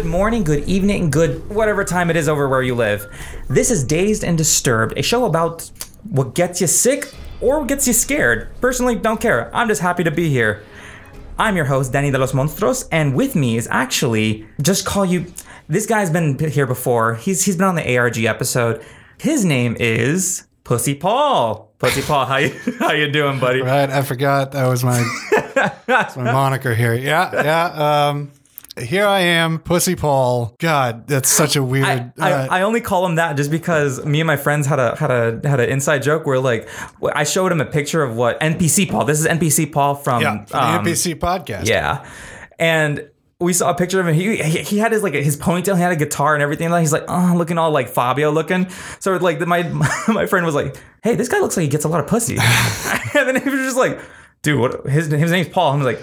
Good morning, good evening, good whatever time it is over where you live. This is Dazed and Disturbed, a show about what gets you sick or gets you scared. Personally, don't care. I'm just happy to be here. I'm your host, Danny de los Monstros, and with me is actually just call you. This guy's been here before. He's he's been on the ARG episode. His name is Pussy Paul. Pussy Paul, how you how you doing, buddy? Right, I forgot that was my that's my moniker here. Yeah, yeah. Um, here I am, Pussy Paul. God, that's such a weird. I, I, uh, I only call him that just because me and my friends had a had a had an inside joke where like I showed him a picture of what NPC Paul. This is NPC Paul from yeah, for the um, NPC podcast. Yeah, and we saw a picture of him. He, he he had his like his ponytail. He had a guitar and everything. Like he's like, oh, looking all like Fabio looking. So like my my friend was like, hey, this guy looks like he gets a lot of pussy. and then he was just like, dude, what? His his name's Paul. I was like,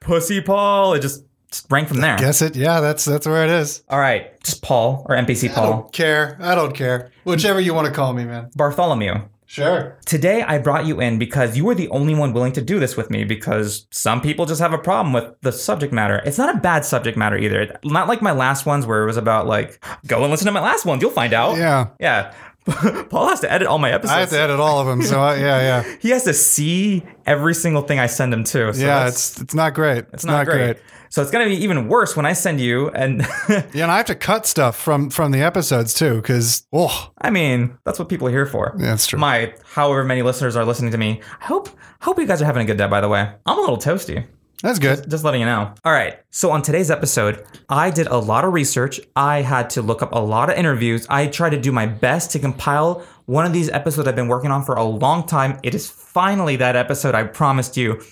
Pussy Paul. It just, just rang from there. Guess it. Yeah, that's that's where it is. All right, just Paul or NPC I Paul don't care. I don't care. Whichever you want to call me, man. Bartholomew. Sure. Today, I brought you in because you were the only one willing to do this with me because some people just have a problem with the subject matter. It's not a bad subject matter either. Not like my last ones where it was about, like, go and listen to my last ones. You'll find out. Yeah. Yeah. Paul has to edit all my episodes. I have to edit all of them. So I, yeah, yeah, he has to see every single thing I send him to. So yeah. It's it's not great. It's not, great. So it's going to be even worse when I send you. And Yeah, and I have to cut stuff from from the episodes too, because oh, I mean, that's what people are here for. yeah, that's true. My however many listeners are listening to me. I hope hope you guys are having a good day. By the way, I'm a little toasty. That's good. Just letting you know. All right. So on today's episode, I did a lot of research. I had to look up a lot of interviews. I tried to do my best to compile one of these episodes I've been working on for a long time. It is finally that episode I promised you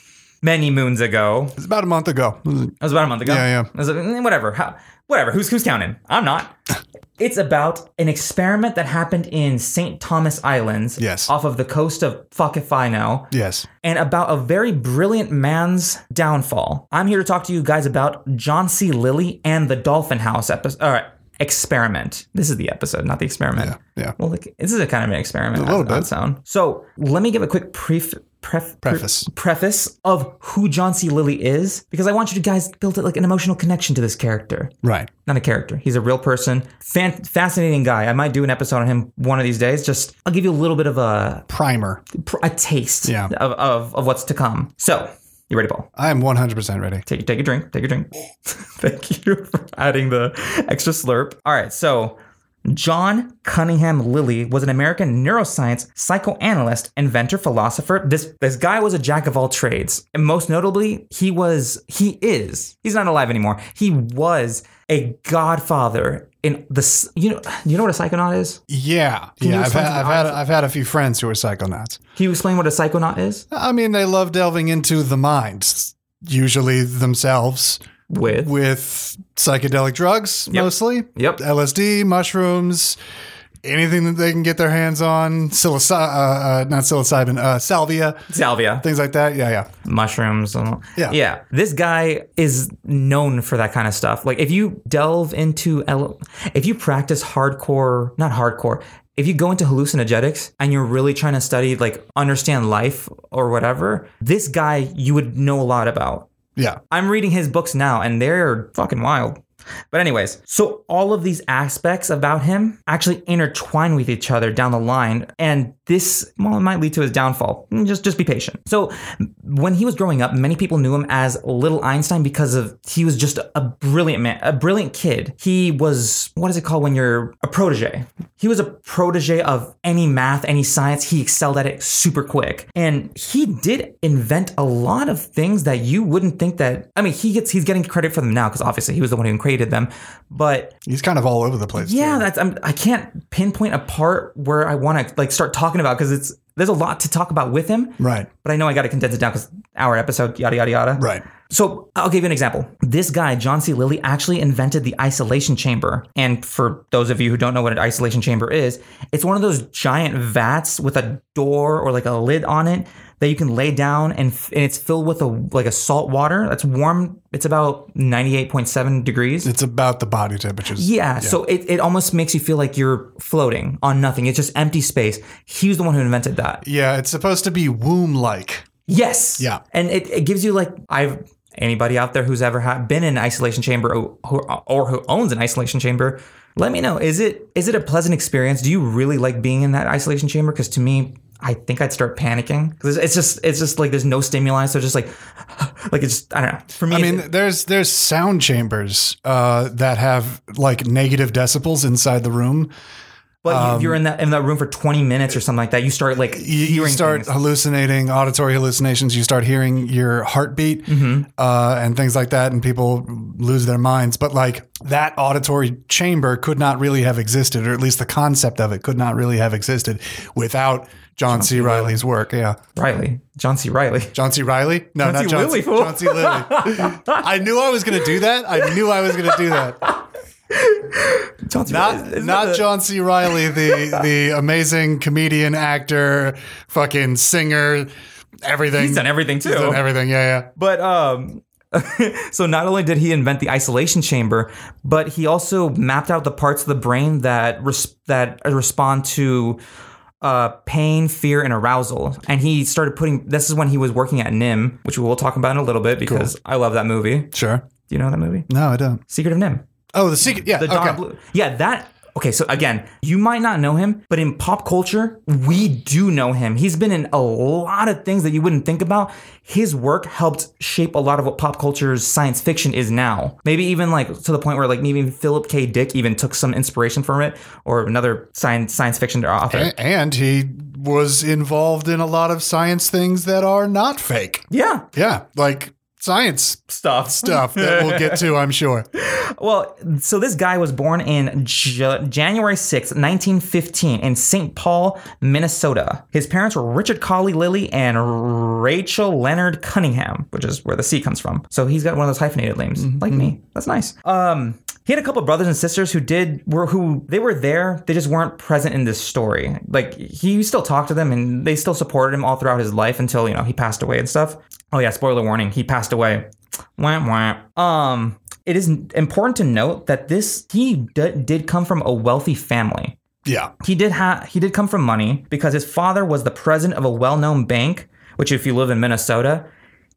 many moons ago. It's about a month ago. It was about a month ago. Yeah, yeah. It was, eh, whatever. How, whatever. Who's who's counting? I'm not. It's about an experiment that happened in St. Thomas Islands, Yes. off of the coast of fuck if I know, Yes. and about a very brilliant man's downfall. I'm here to talk to you guys about John C. Lilly and the Dolphin House episode. All right, experiment. This is the episode, not the experiment. Yeah. Yeah. Well, like, this is a kind of an experiment. A little bit. Sound. So let me give a quick pref- pref- Preface. preface of who John C. Lilly is, because I want you to guys build it like an emotional connection to this character. Right. Not a character. He's a real person. Fan- fascinating guy. I might do an episode on him one of these days. Just I'll give you a little bit of a Primer. a taste Yeah. of, of, of what's to come. So, you ready, Paul? I am 100% ready. Take, take a drink. Take a drink. Thank you for adding the extra slurp. All right. So, John Cunningham Lilly was an American neuroscience psychoanalyst, inventor, philosopher. This this guy was a jack of all trades. And most notably, he was he is. He's not alive anymore. He was a godfather in the you know you know what a psychonaut is? Yeah. you yeah. I've had, I've, had, I've had a few friends who are psychonauts. Can you explain what a psychonaut is? I mean, they love delving into the minds, usually themselves, With with psychedelic drugs mostly. Yep. LSD, mushrooms, anything that they can get their hands on. Psilocy- uh, uh, not psilocybin, uh, salvia, salvia. things like that. Yeah, yeah. mushrooms. Yeah. Yeah. This guy is known for that kind of stuff. Like if you delve into, L- if you practice hardcore, not hardcore, if you go into hallucinogenics and you're really trying to study, like understand life or whatever, this guy you would know a lot about. Yeah. I'm reading his books now and they're fucking wild. But anyways, so all of these aspects about him actually intertwine with each other down the line, and this well, might lead to his downfall. Mm, Just just be patient. So when he was growing up, many people knew him as Little Einstein because of he was just a brilliant man, a brilliant kid. He was what is it called when you're a protege? He was a protege of any math, any science. He excelled at it super quick, and he did invent a lot of things that you wouldn't think that. I mean, he gets he's getting credit for them now because obviously he was the one who created them, but He's kind of all over the place. yeah, too. that's I'm, I can't pinpoint a part where I want to like start talking about because it's there's a lot to talk about with him. Right. But I know I got to condense it down because our episode, yada yada yada. Right. So I'll give you an example. This guy, John C. Lilly, actually invented the isolation chamber. And for those of you who don't know what an isolation chamber is, it's one of those giant vats with a door or like a lid on it that you can lay down and, f- and it's filled with a like a salt water that's warm. It's about 98.7 degrees. It's about the body temperatures. Yeah, so it, it almost makes you feel like you're floating on nothing. It's just empty space. He was the one who invented that. Yeah, it's supposed to be womb like. Yes. Yeah. And it, it gives you like I've Anybody out there who's ever ha- been in an isolation chamber or, or, or who owns an isolation chamber, let me know. Is it is it a pleasant experience? Do you really like being in that isolation chamber? Because to me, I think I'd start panicking because it's just it's just like there's no stimuli, so just like like it's I don't know. For me, I mean, it's- there's there's sound chambers uh, that have like negative decibels inside the room. But if you're in that in that room for 20 minutes or something like that, you start like um, You, you start things. hallucinating, auditory hallucinations. You start hearing your heartbeat Mm-hmm. uh, and things like that, and people lose their minds. But like that auditory chamber could not really have existed, or at least the concept of it could not really have existed without John, C. Riley's work. Yeah. Riley, John C. Riley. John C. Riley? No, John not C. John Lilly, C. fool. John C. Lilly. I knew I was going to do that. I knew I was going to do that. John C. Not. Isn't the- John C. Riley, the the amazing comedian, actor, fucking singer, everything. He's done everything too. He's done everything. Yeah, yeah. But um so not only did he invent the isolation chamber, but he also mapped out the parts of the brain that res- that respond to uh, pain, fear, and arousal. And he started putting. This is when he was working at NIMH, which we will talk about in a little bit because I love that movie. Sure. Do you know that movie? No, I don't. Secret of NIMH. Oh, the secret. Yeah. The Don okay. Blue. Yeah, that. Okay, so again, you might not know him, but in pop culture, we do know him. He's been in a lot of things that you wouldn't think about. His work helped shape a lot of what pop culture's science fiction is now. Maybe even like to the point where like maybe Philip K. Dick even took some inspiration from it, or another science science fiction author. A- And he was involved in a lot of science things that are not fake. Yeah, Yeah, like science stuff. stuff that we'll get to, I'm sure. Well, so this guy was born in J- January 6, 1915, in St. Paul, Minnesota. His parents were Richard Colley Lilly and Rachel Leonard Cunningham, which is where the C comes from. So he's got one of those hyphenated names, like me. That's nice. Um, he had a couple brothers and sisters who did were who they were there. They just weren't present in this story. Like he still talked to them, and they still supported him all throughout his life until you know he passed away and stuff. Oh yeah, spoiler warning: he passed away. Wah, wah. Um, it is important to note that this he d- did come from a wealthy family. Yeah. He did have he did come from money because his father was the president of a well-known bank, which if you live in Minnesota,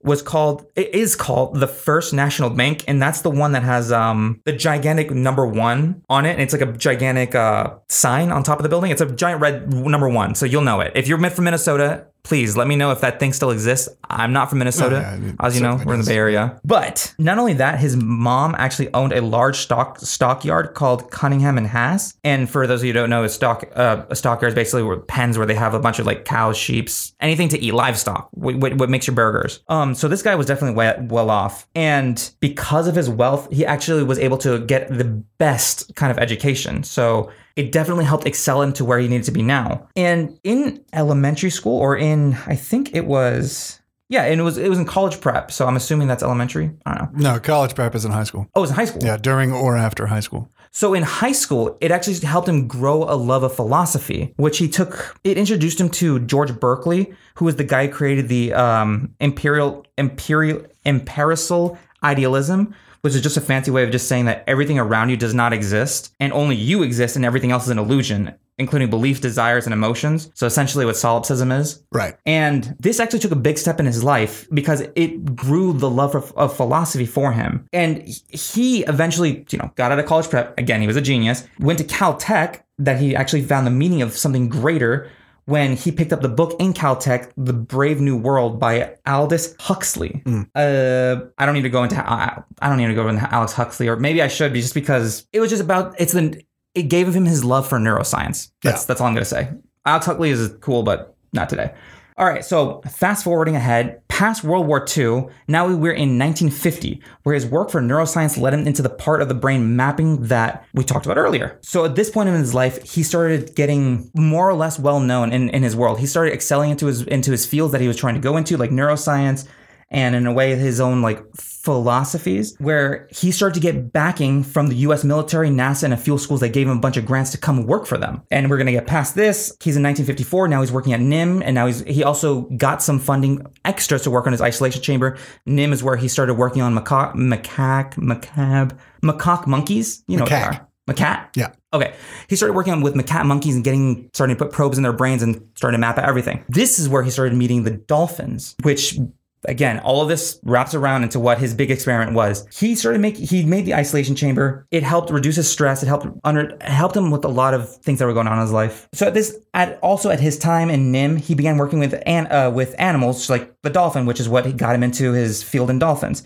was called it is called the First National Bank, and that's the one that has um the gigantic number one on it, and it's like a gigantic uh sign on top of the building. It's a giant red number one, so you'll know it. If you're from Minnesota, please let me know if that thing still exists. I'm not from Minnesota, Oh, yeah, as you know, we're in the. Bay Area. But not only that, his mom actually owned a large stock stockyard called Cunningham and Haas. And for those of you who don't know, a stock uh, a stockyard is basically where, pens where they have a bunch of like cows, sheep's, anything to eat, livestock. What, what, what makes your burgers? Um, so this guy was definitely well, well off, and because of his wealth, he actually was able to get the best kind of education. So it definitely helped excel him to where he needed to be now. And in elementary school, or in I think it was yeah, and it was it was in college prep. So I'm assuming that's elementary. I don't know. No, college prep is in high school. Oh, it was in high school. Yeah, during or after high school. So in high school, it actually helped him grow a love of philosophy, which he took. It introduced him to George Berkeley, who was the guy who created the um, imperial imperial empirical idealism, which is just a fancy way of just saying that everything around you does not exist and only you exist, and everything else is an illusion, including beliefs, desires, and emotions. So essentially, what solipsism is. Right. And this actually took a big step in his life because it grew the love of, of philosophy for him. And he eventually, you know, got out of college prep. Again, he was a genius. Went to Caltech that he actually found the meaning of something greater when he picked up the book in Caltech, The Brave New World by Aldous Huxley. Uh, I don't need to go into I, I don't need to go into Alex Huxley, or maybe I should be just because it was just about it's the it gave him his love for neuroscience. That's Yeah. that's all I'm gonna say. Alex Huxley is cool, but not today. All right, so fast forwarding ahead, past World War II, now we're in 1950, where his work for neuroscience led him into the part of the brain mapping that we talked about earlier. So at this point in his life, he started getting more or less well known in, in his world. He started excelling into his into his fields that he was trying to go into, like neuroscience, and in a way his own like philosophies where he started to get backing from the US military, NASA, and a few schools that gave him a bunch of grants to come work for them. And we're gonna get past this. He's in 1954, now he's working at NIMH, and now he's he also got some funding extras to work on his isolation chamber. NIMH is where he started working on macaque macaque macabre macaque monkeys. You know Macaque. what they are. Macaque? Yeah. Okay. He started working on with macaque monkeys and getting starting to put probes in their brains and starting to map out everything. This is where he started meeting the dolphins, which again, all of this wraps around into what his big experiment was. He started making he made the isolation chamber. It helped reduce his stress. It helped under helped him with a lot of things that were going on in his life. So at this at also at his time in NIMH, he began working with an, uh, with animals like the dolphin, which is what got him into his field in dolphins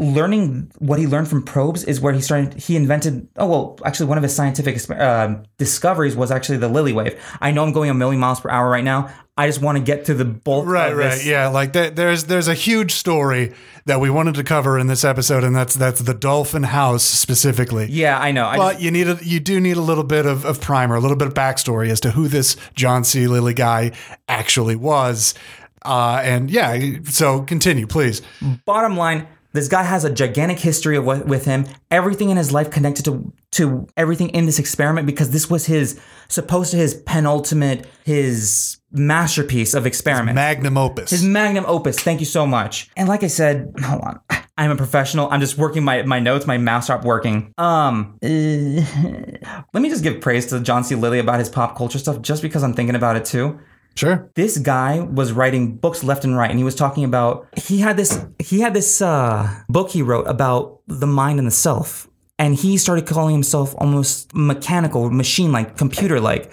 learning what he learned from probes is where he started he invented oh well actually one of his scientific uh, discoveries was actually the Lilly wave i know i'm going a million miles per hour right now i just want to get to the bulk Right, right, yeah. Like there, there's there's a huge story that we wanted to cover in this episode, and that's that's the Dolphin House specifically. yeah i know I But just- you need a, you do need a little bit of, of primer, a little bit of backstory as to who this John C. Lilly guy actually was. Uh, and yeah, so continue, please. bottom line this guy has a gigantic history of what, with him everything in his life connected to to everything in this experiment because this was his supposed to his penultimate his masterpiece of experiment Magnum opus. His magnum opus. Thank you so much. And like I said, hold on. I'm a professional. I'm just working my, my notes. My mouse stopped working. Um, uh, let me just give praise to John C. Lilly about his pop culture stuff, just because I'm thinking about it too. Sure. This guy was writing books left and right, and he was talking about he had this he had this uh, book he wrote about the mind and the self, and he started calling himself almost mechanical, machine like, computer like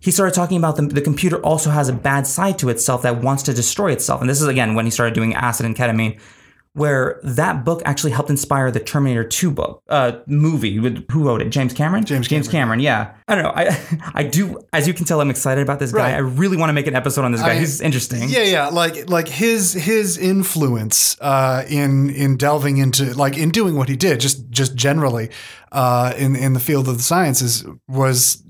he started talking about the, the computer also has a bad side to itself that wants to destroy itself. And this is again when he started doing acid and ketamine, where that book actually helped inspire the Terminator 2 book, uh, movie. With, who wrote it? James Cameron? James James Cameron, yeah. I don't know. I I do, as you can tell, I'm excited about this guy. Right. I really want to make an episode on this guy. I- He's interesting. Yeah, yeah, like like his his influence uh, in in delving into like in doing what he did, just just generally uh, in in the field of the sciences was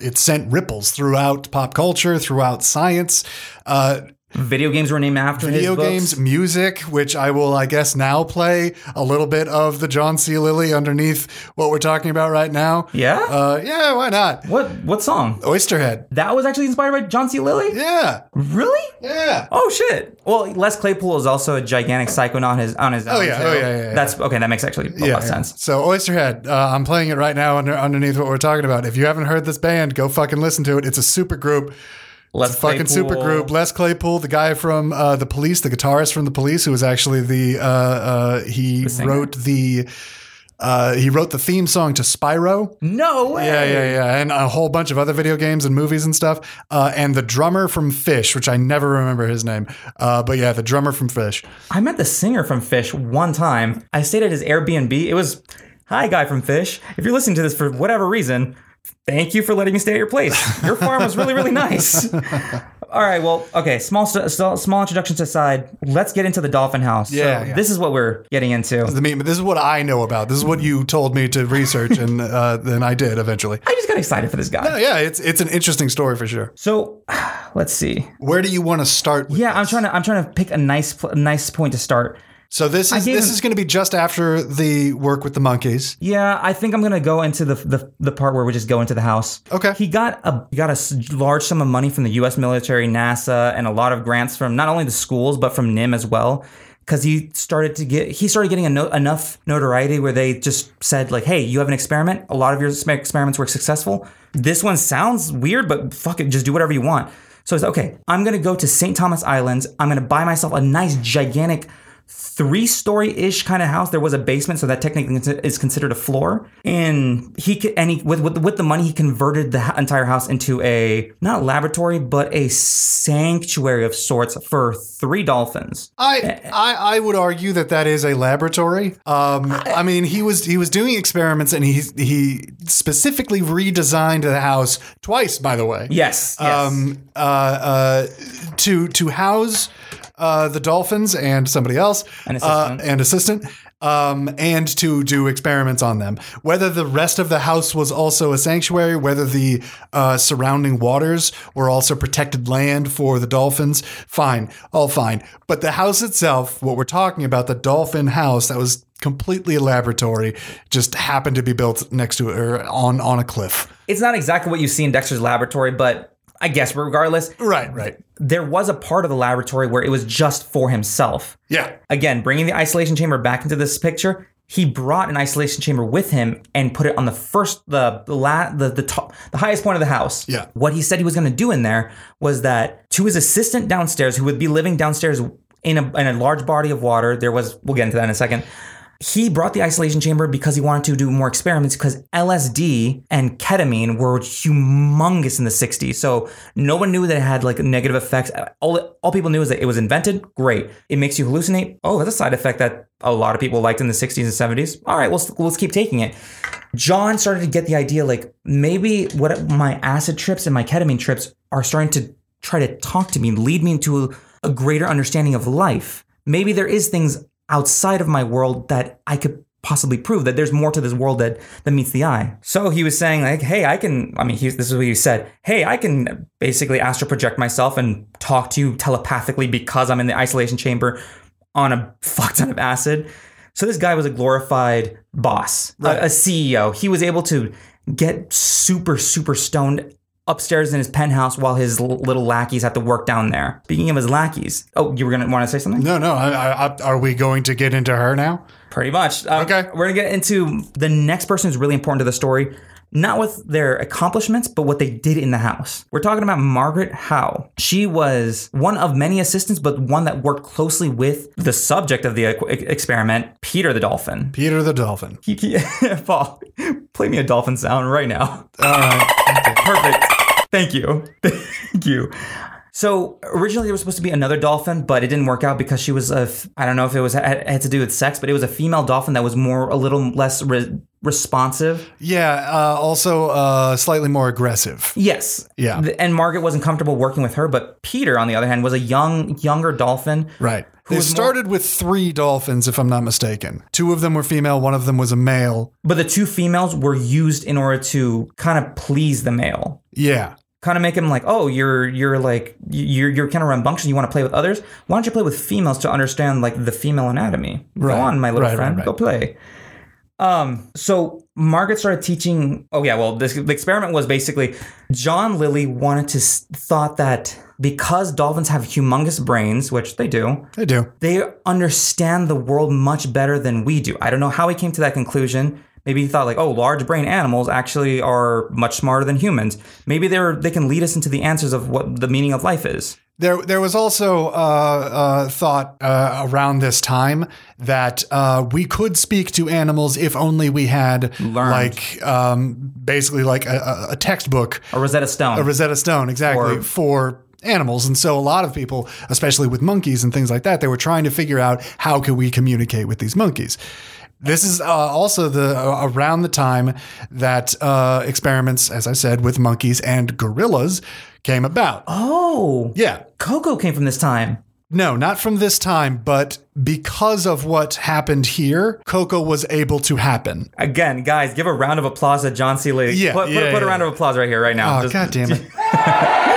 it sent ripples throughout pop culture, throughout science. Uh, Video games were named after video his books. games, music, which I will, I guess, now play a little bit of the John C. Lilly underneath what we're talking about right now. Yeah? Uh, yeah, why not? What what song? Oysterhead. That was actually inspired by John C. Lilly? Yeah. Really? Yeah. Oh shit! Well, Les Claypool is also a gigantic psycho on his on his own. yeah, oh, yeah, yeah, yeah. That's okay. That makes actually a lot of sense. So Oysterhead, uh, I'm playing it right now under, underneath what we're talking about. If you haven't heard this band, go fucking listen to it. It's a super group. Les Fucking super group. Les Claypool, the guy from uh, the Police, the guitarist from the Police, who was actually the uh, uh, he singer? wrote the uh, he wrote the theme song to Spyro. No way. Yeah, yeah, yeah, and a whole bunch of other video games and movies and stuff. Uh, and the drummer from Phish, which I never remember his name, uh, but yeah, the drummer from Phish. I met the singer from Phish one time. I stayed at his Airbnb. It was, hi, guy from Phish. If you're listening to this for whatever reason, thank you for letting me stay at your place. Your farm was really, really nice. All right, well, okay. Small, st- small, introductions aside. Let's get into the Dolphin House. Yeah, so yeah. This is what we're getting into. I mean, this is what I know about. This is what you told me to research, and uh, then I did eventually. I just got excited for this guy. Oh, yeah, it's it's an interesting story for sure. So, let's see. Where do you want to start? With Yeah, I'm trying to. I'm trying to pick a nice, pl- nice point to start. So this is this is going to be just after the work with the monkeys. Yeah, I think I'm gonna go into the the, the part where we just go into the house. Okay. He got a he got a large sum of money from the U.S. military, NASA, and a lot of grants from not only the schools but from NIMH as well. Because he started to get he started getting a no, enough notoriety where they just said like, "Hey, you have an experiment. A lot of your experiments were successful. This one sounds weird, but fuck it, just do whatever you want." So it's okay. I'm gonna go to St. Thomas Islands. I'm gonna buy myself a nice gigantic three story ish kind of house. There was a basement, so that technically is considered a floor. And he could, and he with with, with the money he converted the entire house into a not laboratory but a sanctuary of sorts for three dolphins. I, I I would argue that that is a laboratory. Um, I mean, he was he was doing experiments, and he he specifically redesigned the house twice. By the way, Yes. Yes. um, uh, uh, to to house uh, the dolphins and somebody else, An uh, and assistant, um, and to do experiments on them. Whether the rest of the house was also a sanctuary, whether the uh, surrounding waters were also protected land for the dolphins, fine, all fine. But the house itself, what we're talking about, the dolphin house, that was completely a laboratory, just happened to be built next to or on on a cliff. it's not exactly what you see in Dexter's laboratory, but I guess regardless, Right, right. there was a part of the laboratory where it was just for himself. Yeah. again, bringing the isolation chamber back into this picture, he brought an isolation chamber with him and put it on the first, the the la, the the, top, the highest point of the house. Yeah. What he said he was going to do in there was that to his assistant downstairs, who would be living downstairs in a, in a large body of water. There was, we'll get into that in a second. He brought the isolation chamber because he wanted to do more experiments because LSD and ketamine were humongous in the 60s. So no one knew that it had like negative effects. All, all people knew is that it was invented. Great. It makes you hallucinate. Oh, that's a side effect that a lot of people liked in the 60s and 70s. All right, let's, let's keep taking it. John started to get the idea like maybe what my acid trips and my ketamine trips are starting to try to talk to me, lead me into a, a greater understanding of life. Maybe there is things outside of my world that I could possibly prove that there's more to this world that that meets the eye. So he was saying like, "Hey, I can." I mean, he, this is what he said. "Hey, I can basically astral project myself and talk to you telepathically because I'm in the isolation chamber on a fuck ton of acid." So this guy was a glorified boss, Right. a, a CEO. He was able to get super super stoned upstairs in his penthouse while his little lackeys had to work down there. Speaking of his lackeys, oh, you were gonna want to say something? No, no. I, I, are we going to get into her now? Pretty much. Um, Okay. We're going to get into the next person who's really important to the story, not with their accomplishments, but what they did in the house. We're talking about Margaret Howe. She was one of many assistants, but one that worked closely with the subject of the experiment, Peter the dolphin. Peter the dolphin. Paul, play me a dolphin sound right now. All right. Perfect. Thank you. Thank you. So originally there was supposed to be another dolphin, but it didn't work out because she was a. I don't know if it was had, had to do with sex, but it was a female dolphin that was more a little less re- responsive. Yeah. Uh, also, uh, slightly more aggressive. Yes. Yeah. And Margaret wasn't comfortable working with her, but Peter, on the other hand, was a young younger dolphin. Right. They was more- started with three dolphins, if I'm not mistaken. Two of them were female. One of them was a male. But the two females were used in order to kind of please the male. Yeah. kind of make him like, oh, you're you're like you're you're kind of rambunctious. You want to play with others. Why don't you play with females to understand like the female anatomy? Right. Go on, my little Right, friend, right. go play. Um, so Margaret started teaching. Oh yeah, well, this the experiment was basically John Lilly wanted to thought that because dolphins have humongous brains, which they do, They do. they understand the world much better than we do. I don't know how he came to that conclusion. Maybe he thought like, oh, large brain animals actually are much smarter than humans. Maybe they're they can lead us into the answers of what the meaning of life is. There, there was also uh, uh, thought uh, around this time that uh, we could speak to animals if only we had Learned. like um, basically like a, a- textbook, A Rosetta Stone. a Rosetta Stone, exactly For- for animals. And so a lot of people, especially with monkeys and things like that, they were trying to figure out how can we communicate with these monkeys. This is uh, also the uh, around the time that uh, experiments, as I said, with monkeys and gorillas came about. oh, Yeah, Koko came from this time. no, not from this time, but because of what happened here, Koko was able to happen. Again, guys, give a round of applause to John C. Lee. Yeah, put, put, yeah, put a round of applause right here, right now. Oh, Just- God damn it.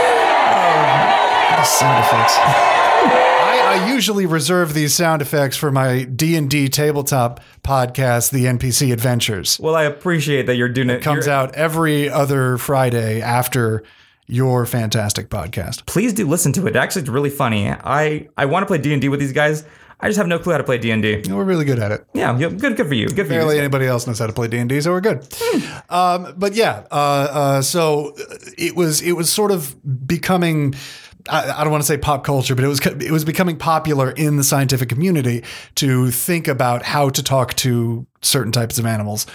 Sound effects. I, I usually reserve these sound effects for my D&D tabletop podcast, The NPC Adventures. Well, I appreciate that you're doing it. It comes You're- out every other Friday after your fantastic podcast. Please do listen to it. Actually, it's really funny. I I want to play D and D with these guys. I just have no clue how to play D and D. We're really good at it. Yeah, yeah, good, good for you. Good for you. Barely you. anybody else knows how to play D and D, so we're good. Um, but yeah, uh, uh, so it was it was sort of becoming. I, don't want to say pop culture, but it was it was becoming popular in the scientific community to think about how to talk to certain types of animals.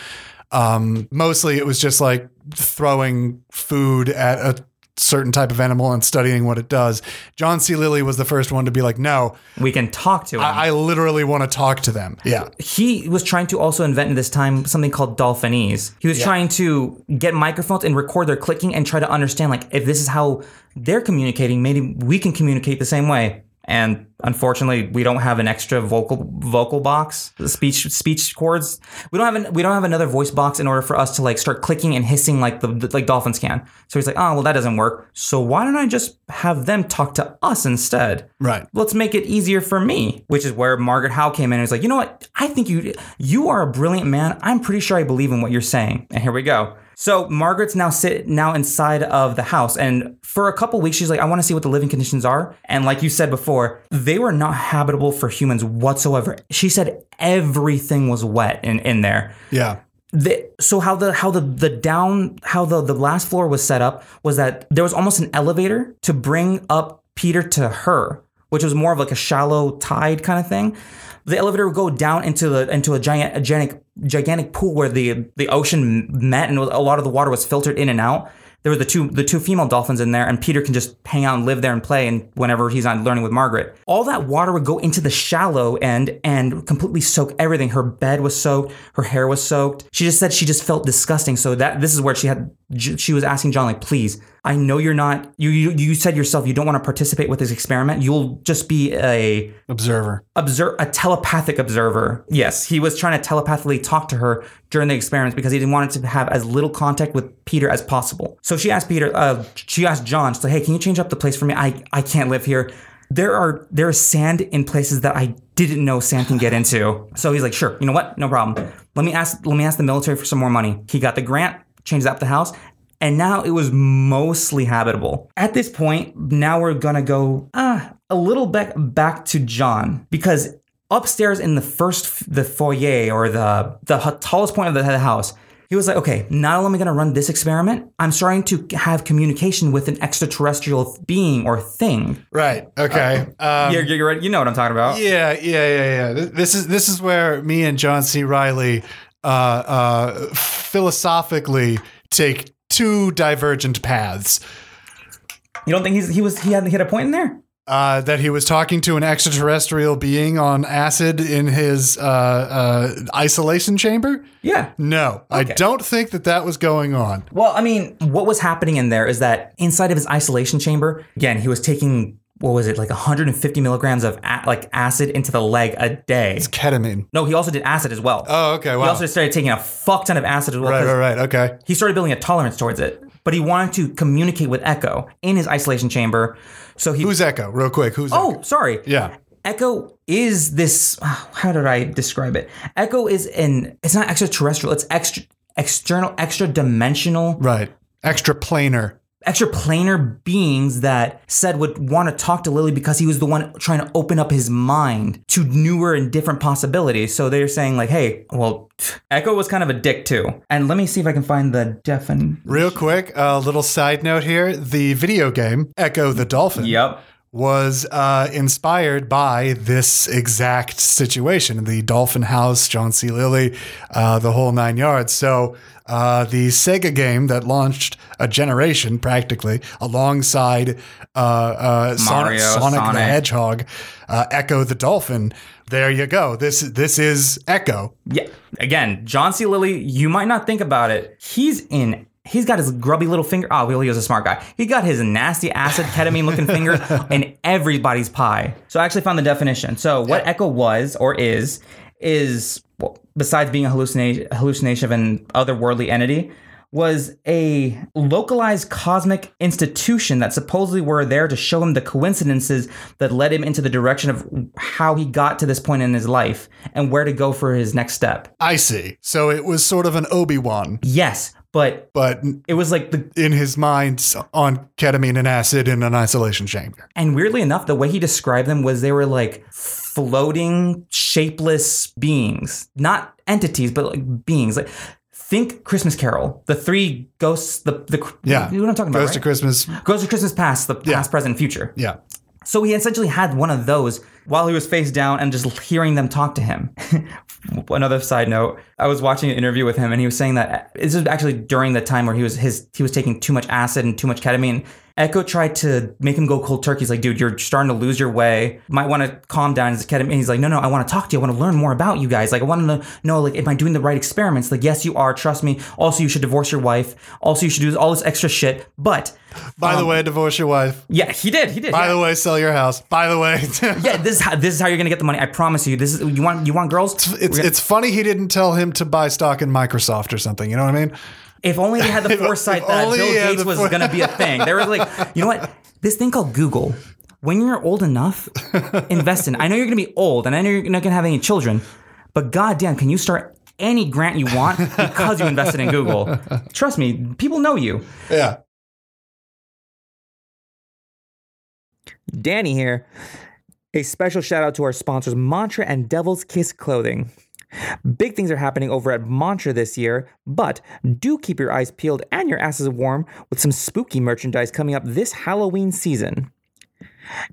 Um, mostly, it was just like throwing food at a certain type of animal and studying what it does. John C. Lilly was the first one to be like, "No, We can talk to him. I, I literally want to talk to them." Yeah, he was trying to also invent in this time something called dolphinese. He was trying to get microphones and record their clicking and try to understand like if this is how they're communicating, maybe we can communicate the same way. And unfortunately, we don't have an extra vocal vocal box, speech speech cords. We don't have an, we don't have another voice box in order for us to like start clicking and hissing like the, the- like dolphins can. So he's like, oh well, that doesn't work. So why don't I just have them talk to us instead? right. let's make it easier for me which is where margaret howe came in and was like you know what i think you you are a brilliant man i'm pretty sure i believe in what you're saying and here we go so margaret's now sit now inside of the house and for a couple weeks she's like i want to see what the living conditions are and like you said before they were not habitable for humans whatsoever she said everything was wet in, in there Yeah. the, so how the how the the down how the the last floor was set up was that there was almost an elevator to bring up Peter to her which was more of like a shallow tide kind of thing. The elevator would go down into the into a giant, a gigantic, gigantic pool where the the ocean met, and a lot of the water was filtered in and out. There were the two the two female dolphins in there, and Peter can just hang out and live there and play. And whenever he's not learning with Margaret, all that water would go into the shallow end and completely soak everything. Her bed was soaked, her hair was soaked. She just said she just felt disgusting. So that this is where she had she was asking John like, please, I know you're not you you, you said yourself you don't want to participate with this experiment. You'll just be a Observer. observe a telepathic observer. Yes, he was trying to telepathically talk to her during the experiments because he didn't want it to have as little contact with Peter as possible. So she asked Peter, uh, she asked John, she's like, "Hey, can you change up the place for me? I I can't live here. There are there is sand in places that I didn't know sand can get into." So he's like, "Sure, you know what? No problem. Let me ask let me ask the military for some more money." He got the grant, changed up the house. And now it was mostly habitable. At this point, now we're gonna go uh, a little back back to John because upstairs in the first the foyer or the the tallest point of the, house he was like okay not only am i going to run this experiment i'm starting to have communication with an extraterrestrial being or thing Right. Okay. Um, you're, you're right you know what i'm talking about Yeah, yeah, yeah, yeah. This is this is where me and John C. Riley uh, uh, philosophically take two divergent paths. you don't think he's he was he had hit a point in there Uh, that he was talking to an extraterrestrial being on acid in his uh, uh, isolation chamber. yeah No, I don't think that that was going on. Well, I mean, what was happening in there is that inside of his isolation chamber, again, he was taking what was it like 150 milligrams of a- like acid into the leg a day. It's Ketamine. No, he also did acid as well. Oh, okay. He also started taking a fuck ton of acid as well. right, 'cause right, right. Okay. He started building a tolerance towards it, but he wanted to communicate with Echo in his isolation chamber. So he. Who's Echo? Real quick. Who's oh, Echo? oh, sorry. Yeah. Echo is this. How did I describe it? Echo is an. It's not extraterrestrial. It's extra external, extra dimensional Right. Extra planar. Extraplanar beings that said would want to talk to Lilly because he was the one trying to open up his mind to newer and different possibilities. So they're saying like, hey, well, Echo was kind of a dick too. And let me see if I can find the defin. Real quick, a little side note here: the video game Ecco the Dolphin. Yep. was uh, inspired by this exact situation the Dolphin House, John C. Lilly, uh, the whole nine yards. So, uh, the Sega game that launched a generation practically alongside uh, uh, Sonic, Mario, Sonic, the Hedgehog, uh, Ecco the Dolphin. There you go. This this is Echo. Yeah. Again, John C. Lilly, you might not think about it. He's in. He's got his grubby little finger. Oh, well, he was a smart guy. He got his nasty acid ketamine looking fingers in everybody's pie. So I actually found the definition. So what Echo was or is is well, besides being a hallucination, hallucination of an otherworldly entity, was a localized cosmic institution that supposedly were there to show him the coincidences that led him into the direction of how he got to this point in his life and where to go for his next step. I see. So it was sort of an Obi Wan, Yes, but but it was like the in his mind on ketamine and acid in an isolation chamber. and weirdly enough, the way he described them was they were like floating, shapeless beings, not entities, but like beings. Like think Christmas Carol, the three ghosts, the the Yeah. you know what I'm talking about, right? to Christmas. Ghosts of Christmas Past, the past, present, future. Yeah. So he essentially had one of those while he was face down and just hearing them talk to him. Another side note: I was watching an interview with him, and he was saying that this was actually during the time where he was his he was taking too much acid and too much ketamine. Echo tried to make him go cold turkey. He's like, dude, you're starting to lose your way. Might want to calm down. Ketamine. He's like, no, no, I want to talk to you. I want to learn more about you guys. Like, I want to know, like, am I doing the right experiments? Like, yes, you are. Trust me. Also, you should divorce your wife. Also, you should do all this extra shit. But By the um, way, divorce your wife. yeah, he did. He did. By yeah. the way, sell your house. By the way, yeah, this is how this is how you're gonna get the money. I promise you. This is you want you want girls. it's it's funny he didn't tell him to buy stock in Microsoft or something. You know what I mean? If only they had the foresight if that Bill Gates was fore- gonna be a thing. They were like, you know what? This thing called Google. When you're old enough, invest in. I know you're gonna be old, and I know you're not gonna have any children, but goddamn, can you start any grant you want because you invested in Google? Trust me, people know you. Yeah. Danny here. A special shout out to our sponsors, Mantra and Devil's Kiss Clothing. Big things are happening over at Mantra this year, but do keep your eyes peeled and your asses warm with some spooky merchandise coming up this Halloween season.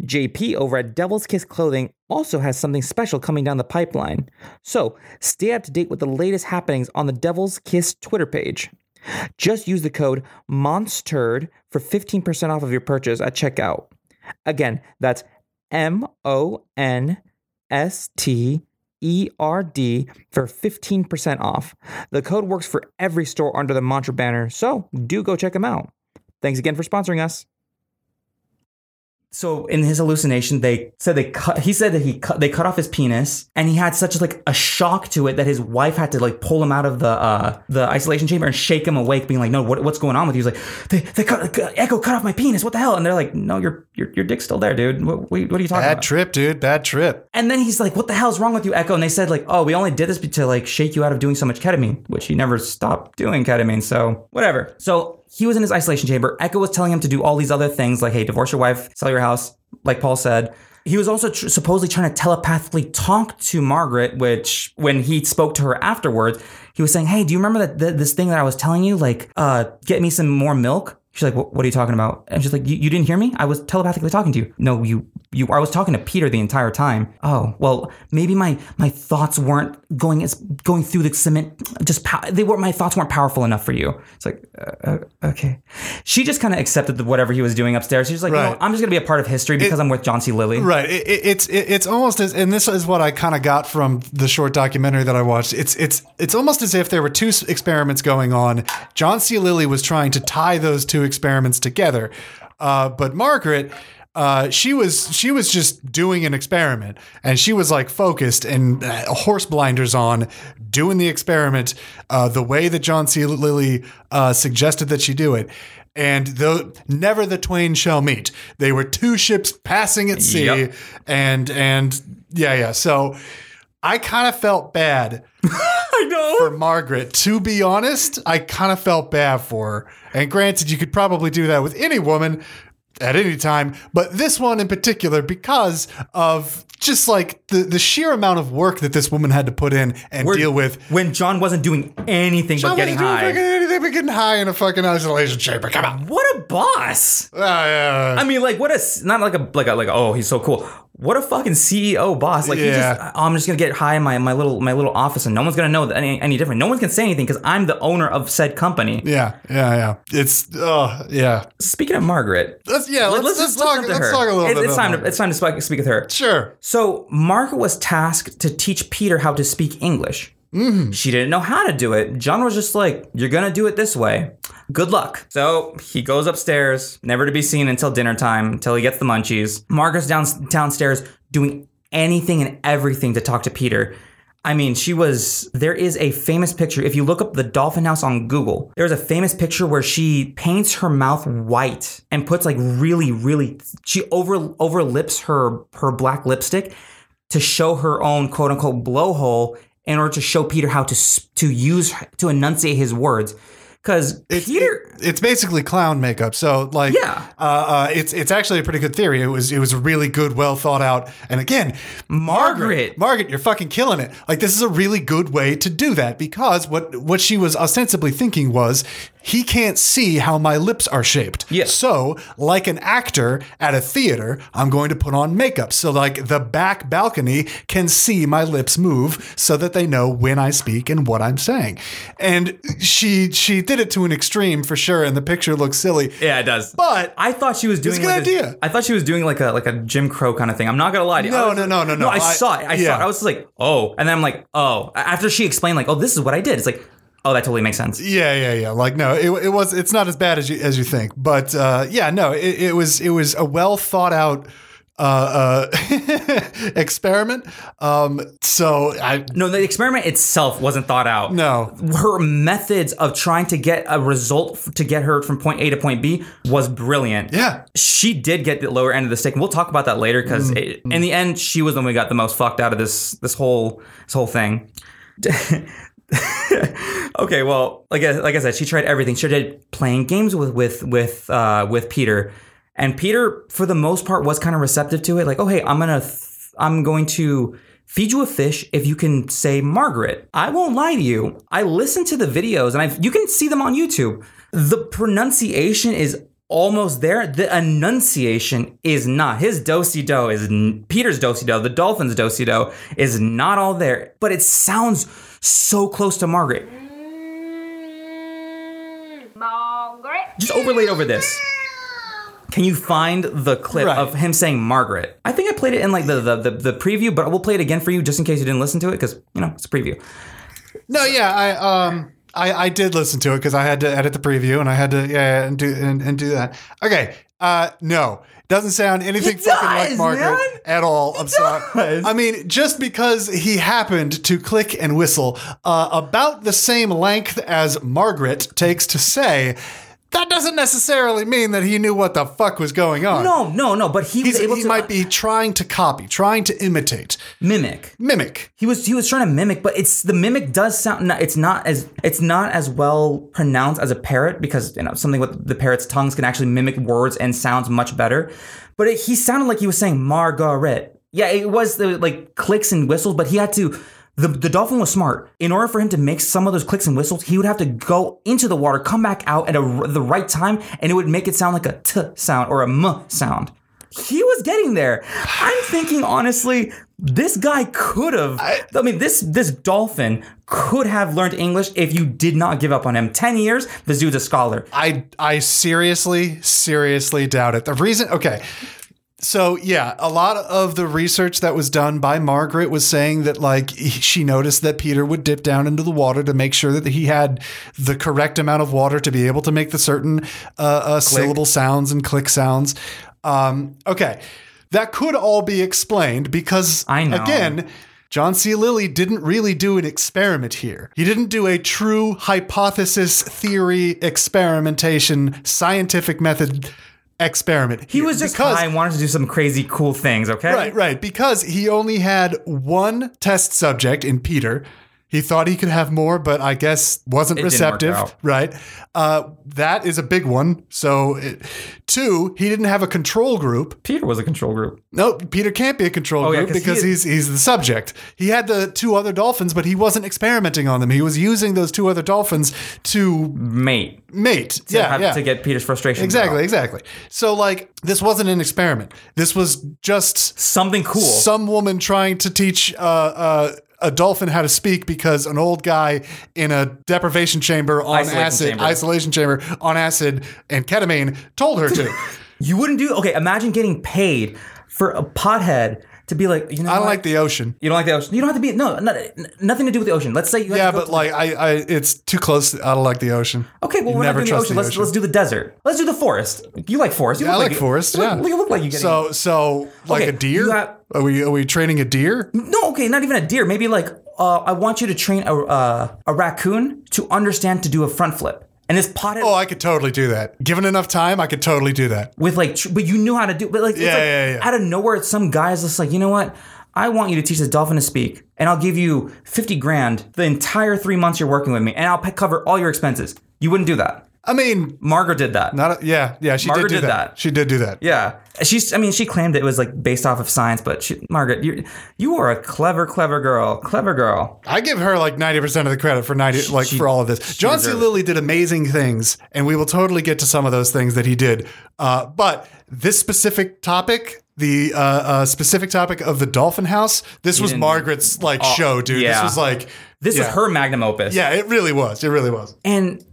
JP over at Devil's Kiss Clothing also has something special coming down the pipeline. So stay up to date with the latest happenings on the Devil's Kiss Twitter page. Just use the code MONSTERD for 15% off of your purchase at checkout. Again, that's M O N S T E R D for 15% off. The code works for every store under the Mantra banner, so do go check them out. Thanks again for sponsoring us. So in his hallucination, they said they cut. He said that he cut. They cut off his penis, and he had such like a shock to it that his wife had to like pull him out of the uh, the isolation chamber and shake him awake, being like, "No, what, what's going on with you?" He's like, "They they cut Echo cut off my penis. What the hell?" And they're like, "No, your your your dick's still there, dude. What, what are you talking Bad about?" trip, dude. Bad trip. And then he's like, "What the hell's wrong with you, Echo?" And they said like, "Oh, we only did this to like shake you out of doing so much ketamine," which he never stopped doing ketamine. So whatever. So he was in his isolation chamber. Echo was telling him to do all these other things like, "Hey, divorce your wife, sell your house," like Paul said. He was also tr- supposedly trying to telepathically talk to Margaret, which when he spoke to her afterwards, he was saying, "Hey, do you remember that th- this thing that I was telling you? Like, uh, get me some more milk." She's like, "What are you talking about?" And she's like, "You, didn't hear me? I was telepathically talking to you." No, you you. I was talking to Peter the entire time. Oh, well, maybe my my thoughts weren't going as going through the cement. Just pow- they were my thoughts weren't powerful enough for you. It's like, uh, uh, okay. She just kind of accepted the, whatever he was doing upstairs. She's like, you know, I'm just gonna be a part of history because I'm with John C. Lilly. Right. It, it, it's it, it's almost as, and this is what I kind of got from the short documentary that I watched. It's it's it's almost as if there were two experiments going on. John C. Lilly was trying to tie those two experiments together, uh, but Margaret. Uh, she was she was just doing an experiment, and she was like focused and uh, horse blinders on, doing the experiment uh, the way that John C. Lilly uh, suggested that she do it. And though never the twain shall meet, they were two ships passing at sea, Yep. and and yeah, yeah. So I kind of felt bad I know. for Margaret. To be honest, I kind of felt bad for her. And granted, you could probably do that with any woman at any time, but this one in particular, because of just like the, the sheer amount of work that this woman had to put in and We're- deal with. when John wasn't doing anything but getting high. But getting high in a fucking isolation chamber. Come on. What a boss! Ah, yeah. I mean, like, what a not like a like a like a, oh he's so cool. What a fucking CEO boss! Like he Yeah. just oh, I'm just gonna get high in my my little my little office and no one's gonna know that any, any different. No one's gonna say anything because I'm the owner of said company. yeah, yeah, yeah. It's oh yeah. Speaking of Margaret, Let's yeah. Let's, let's, just- talk. Let's talk a little it's, bit. It's about time to Margaret. it's time to speak, speak with her. sure. So Margaret was tasked to teach Peter how to speak English. Mm-hmm. She didn't know how to do it. John was just like, "You're gonna do it this way. Good luck." So he goes upstairs, never to be seen until dinner time, until he gets the munchies. Margaret's down downstairs doing anything and everything to talk to Peter. I mean, she was. There is a famous picture. If you look up the Dolphin House on Google, there's a famous picture where she paints her mouth white and puts like really, really. She over overlips her her black lipstick to show her own quote unquote blowhole in order to show Peter how to to use to enunciate his words. Because Peter, it's basically clown makeup. So like, Yeah. uh, uh, it's it's actually a pretty good theory. It was it was really good, well thought out. And again, Margaret. Margaret, you're fucking killing it. Like this is a really good way to do that because what what she was ostensibly thinking was he can't see how my lips are shaped. Yeah. So, like an actor at a theater, I'm going to put on makeup so like the back balcony can see my lips move so that they know when I speak and what I'm saying. And she she did it to an extreme for sure and the picture looks silly. yeah, it does. But I thought she was doing a good like idea. I thought she was doing like a like a Jim Crow kind of thing. I'm not gonna lie to you. No, was- no, no, no, no. I, I- saw it. I yeah. saw it. I was just like, oh, and then I'm like, oh. After she explained, like, oh, this is what I did. It's like, oh, that totally makes sense. Yeah, yeah, yeah. Like no, it, it was. It's not as bad as you as you think. But uh, yeah, no, it, it was. It was a well thought out uh, uh, experiment. Um, so I No, the experiment itself wasn't thought out. no. her methods of trying to get a result to get her from point A to point B was brilliant. Yeah, She did get the lower end of the stick, we'll talk about that later because Mm-hmm. in the end, she was the one who got the most fucked out of this this whole this whole thing. okay, well, like I, like I said, she tried everything. She did playing games with with with uh, with Peter, and Peter, for the most part, was kind of receptive to it. Like, oh hey, I'm gonna th- I'm going to feed you a fish if you can say Margaret. I won't lie to you. I listened to the videos, and I you can see them on YouTube. The pronunciation is almost there. The enunciation is not. His do-si do is Peter's do-si do. The dolphin's do-si do is not all there, but it sounds so close to Margaret. Margaret. Just overlaid over this. Can you find the clip Right. of him saying Margaret? I think I played it in like the, the the the preview, but we'll play it again for you just in case you didn't listen to it because you know it's a preview. No, yeah, I um I, I did listen to it because I had to edit the preview and I had to yeah, yeah and do and, and do that. Okay, uh no. Doesn't sound anything fucking like Margaret man. at all. I'm sorry. I mean, just because he happened to click and whistle uh, about the same length as Margaret takes to say, that doesn't necessarily mean that he knew what the fuck was going on. No, no, no. But he was able he to might be uh, trying to copy, trying to imitate, mimic. mimic. He was he was trying to mimic, but it's the mimic does sound. It's not as it's not as well pronounced as a parrot because you know something with the parrot's tongues can actually mimic words and sounds much better. But it, he sounded like he was saying Margaret. Yeah, it was the like clicks and whistles, but he had to. The, the dolphin was smart. In order for him to make some of those clicks and whistles, he would have to go into the water, come back out at a, the right time, and it would make it sound like a t sound or a m sound. He was getting there. I'm thinking honestly, this guy could have. I, mean, this this dolphin could have learned English if you did not give up on him. Ten years, this dude's a scholar. I I seriously seriously doubt it. The reason okay. So yeah, a lot of the research that was done by Margaret was saying that like she noticed that Peter would dip down into the water to make sure that he had the correct amount of water to be able to make the certain uh, uh, syllable sounds and click sounds. Um, okay, that could all be explained because I know. again. John C. Lilly didn't really do an experiment here. He didn't do a true hypothesis theory experimentation scientific method experiment. He was just high and wanted to do some crazy cool things. Okay, Right, right. Because he only had one test subject in Peter. He thought he could have more, but I guess wasn't It receptive. Right. Uh, that is a big one. So, it, two, he didn't have a control group. Peter was a control group. No, Peter can't be a control Oh, yeah, group he because is- he's he's the subject. He had the two other dolphins, but he wasn't experimenting on them. He was using those two other dolphins to Mate. mate. To yeah, have, yeah. To get Peter's frustration. exactly, out. exactly. So like this wasn't an experiment. This was just Something cool. some woman trying to teach uh, uh, a dolphin how to speak because an old guy in a deprivation chamber on Isolation acid, chamber. isolation chamber on acid and ketamine told her to. you wouldn't do. Okay, imagine getting paid for a pothead to be like. You know, I don't what? like the ocean. You don't like the ocean. You don't have to be. No, no nothing to do with the ocean. Let's say you. Yeah, to but like I, I, it's too close. I don't like the ocean. Okay, well, You we're never not doing the trust ocean. the Let's ocean. let's do the desert. Let's do the forest. You like forest? You I look like forest. you look- Yeah. You look like you. So, so like Okay, a deer? have- are we are we training a deer? no, okay, not even a deer. Maybe like uh, I want you to train a uh, a raccoon to understand to do a front flip, and this pothead Oh, I could totally do that. Given enough time, I could totally do that. with like, tr- but you knew how to do. But like, it's Yeah, like yeah, yeah. out of nowhere, some guy is just like, you know what? I want you to teach this dolphin to speak, and I'll give you fifty grand the entire three months you're working with me, and I'll cover all your expenses. You wouldn't do that. I mean, Margaret did that. not a, yeah, yeah. She Margaret did do did that. that. She did do that. Yeah, she's. I mean, she claimed it was like based off of science, but she, Margaret, you you are a clever, clever girl, clever girl. I give her like ninety percent of the credit for ninety, like she- for all of this. John C. Lilly did amazing things, and we will totally get to some of those things that he did. Uh, but this specific topic, the uh, uh, specific topic of the Dolphin House, this was Margaret's like show, dude. This was like This yeah. was her magnum opus. Yeah, it really was. It really was. and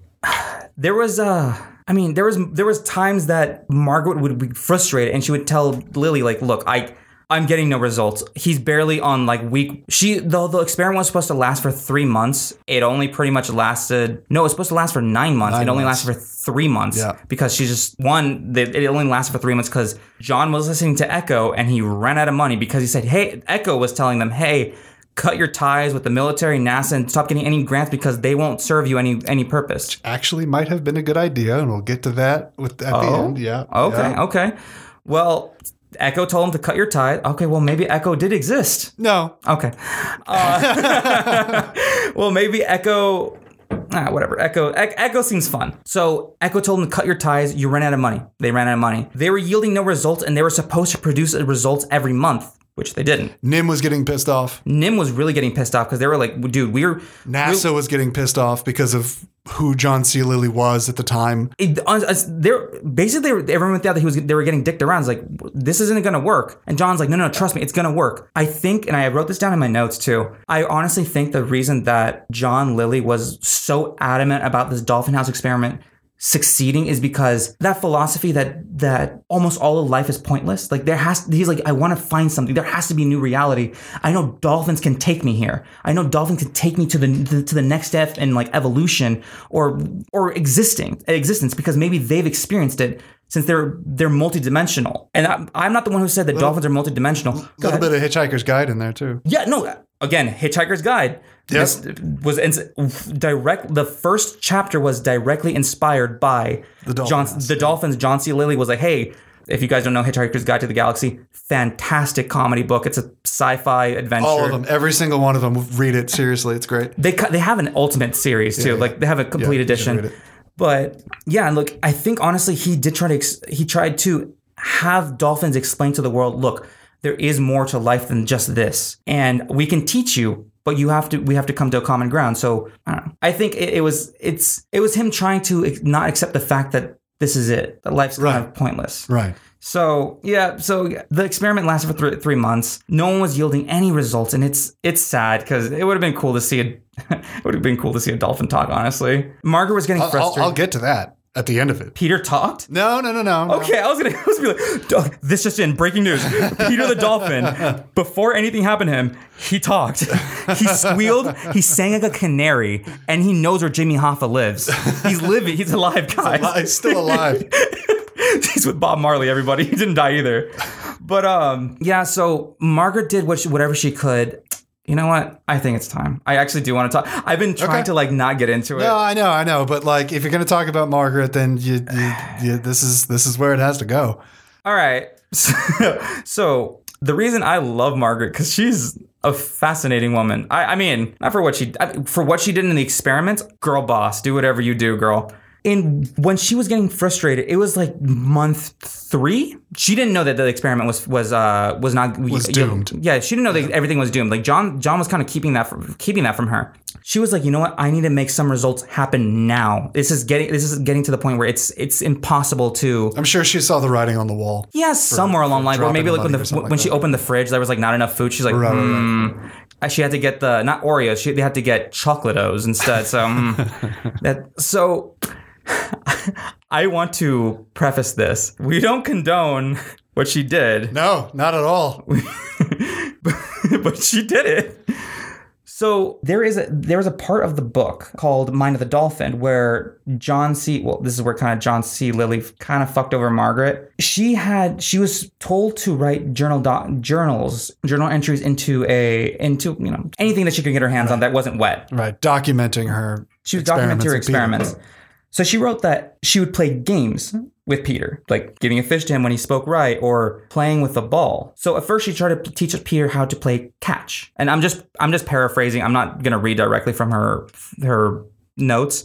there was uh I mean, there was there was times that Margaret would be frustrated, and she would tell Lilly like, "Look, I." I'm getting no results. He's barely on like week. She though the experiment was supposed to last for three months. It only pretty much lasted. No, it's supposed to last for nine months. Nine it only months. lasted for three months. Yeah. Because she just one. It only lasted for three months because John was listening to Ecco and he ran out of money because he said, "Hey, Ecco was telling them, hey." Cut your ties with the military, NASA, and stop getting any grants because they won't serve you any any purpose. Actually, might have been a good idea, and we'll get to that with at the end. Yeah. Okay, yeah. okay. Well, Ecco told him to cut your tie. Okay, well, maybe Ecco did exist. No, Okay. Uh, well, maybe Ecco. Ah, whatever. Ecco. E- Ecco seems fun. So Ecco told him to cut your ties. You ran out of money. They ran out of money. They were yielding no results, and they were supposed to produce results every month. Which they didn't. NIMH was getting pissed off. NIMH was really getting pissed off because they were like, dude, we're NASA was getting pissed off because of who John C. Lilly was at the time. it, uh, they're basically everyone thought that he was they were getting dicked around. It's like this isn't gonna work. And John's like, no, no, trust me, it's gonna work. I think, and I wrote this down in my notes too. I honestly think the reason that John Lilly was so adamant about this Dolphin House experiment succeeding is because that philosophy that that almost all of life is pointless like there has he's like i want to find something there has to be a new reality i know dolphins can take me here i know dolphins can take me to the to the next step in like evolution or or existing existence because maybe they've experienced it since they're they're multidimensional and i'm, I'm not the one who said that dolphins are multidimensional A little bit of Hitchhiker's Guide in there too. yeah, no. Again, Hitchhiker's Guide. Yep. This was ins- direct. The first chapter was directly inspired by The Dolphin John, the Dolphins. John C. Lilly was like, "Hey, if you guys don't know Hitchhiker's Guide to the Galaxy, fantastic comedy book. It's a sci-fi adventure. All of them, every single one of them. Read it seriously. It's great. They cu- they have an ultimate series too. yeah. Like they have a complete should edition. But yeah, and look, I think honestly, he did try to ex- he tried to have dolphins explain to the world, look, there is more to life than just this, and we can teach you. But you have to. We have to come to a common ground. So I don't know. I think it, it was. It's. It was him trying to not accept the fact that this is it. That life's kind Right. of pointless. Right. So yeah, so the experiment lasted for three, three months. No one was yielding any results, and it's it's sad because it would have been cool to see a it would have been cool to see a dolphin talk. Honestly, Margaret was getting I'll, I'll, frustrated. I'll get to that at the end of it. Peter talked. No, no, no, no. no. Okay, I was gonna, I was gonna be like, this just in, breaking news. Peter the dolphin, before anything happened to him, he talked. He squealed, he sang like a canary, and he knows where Jimmy Hoffa lives. He's living, he's alive, guys. He's still alive. He's with Bob Marley, everybody. He didn't die either. But um, yeah, so Margaret did what she, whatever she could. You know what? I think it's time. I actually do want to talk. I've been trying Okay. to like not get into it. No, I know, I know, but like, if you're going to talk about Margaret, then you, you, you, this is this is where it has to go. All right. So, so the reason I love Margaret because she's a fascinating woman. I, I mean, not for what she I- for what she did in the experiments. Girl, boss, do whatever you do, girl. And when she was getting frustrated, it was like month three. She didn't know that the experiment was was uh was not Was doomed. Yeah, she didn't know that everything was doomed. Like John John was kind of keeping that from keeping that from her. She was like, you know what? I need to make some results happen now. This is getting this is getting to the point where it's it's impossible to I'm sure she saw the writing on the wall. yeah, somewhere along the line, or maybe like when the when like she that. opened the fridge, there was like not enough food. She's like, Right, right, right. hmm. She had to get the not Oreos. She they had to get Chocolatos instead. So mm. that so. I want to preface this. We don't condone what she did, No, not at all. but she did it. So there is a there is a part of the book called Mind of the Dolphin where John C. Well, this is where kind of John C. Lilly kind of fucked over Margaret. She had she was told to write journal doc, journals journal entries into a into you know anything that she could get her hands on that wasn't wet. Right, documenting her. She was documenting her experiments. So she wrote that she would play games with Peter, like giving a fish to him when he spoke right or playing with a ball. So at first she tried to teach Peter how to play catch. And I'm just I'm just paraphrasing. I'm not going to read directly from her her notes.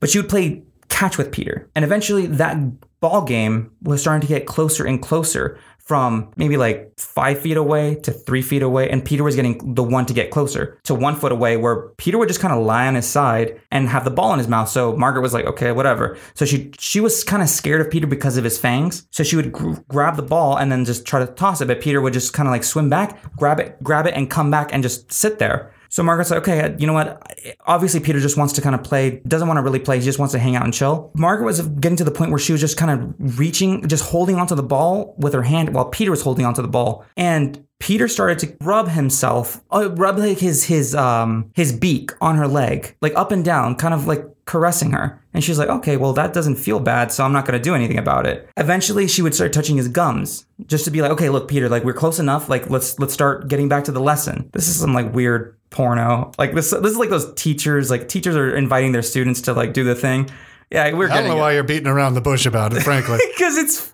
But she would play catch with Peter. And eventually that ball game was starting to get closer and closer from maybe like five feet away to three feet away. And Peter was getting the one to get closer to one foot away, where Peter would just kind of lie on his side and have the ball in his mouth. So Margaret was like, okay, whatever. So she she was kind of scared of Peter because of his fangs. So she would gr- grab the ball and then just try to toss it. But Peter would just kind of like swim back, grab it, grab it, and come back and just sit there. So Margaret's like, okay, you know what? Obviously, Peter just wants to kind of play, doesn't want to really play. He just wants to hang out and chill. Margaret was getting to the point where she was just kind of reaching, just holding onto the ball with her hand while Peter was holding onto the ball. And Peter started to rub himself, uh, rub like his his um his beak on her leg, like up and down, kind of like caressing her. And she's like, okay, well that doesn't feel bad, so I'm not gonna do anything about it. Eventually, she would start touching his gums, just to be like, okay, look, Peter, like we're close enough. Like let's let's start getting back to the lesson. This is some like weird porno. Like this this is like those teachers. Like teachers are inviting their students to like do the thing. Yeah, we're I don't know it why you're beating around the bush about it, frankly. because it's.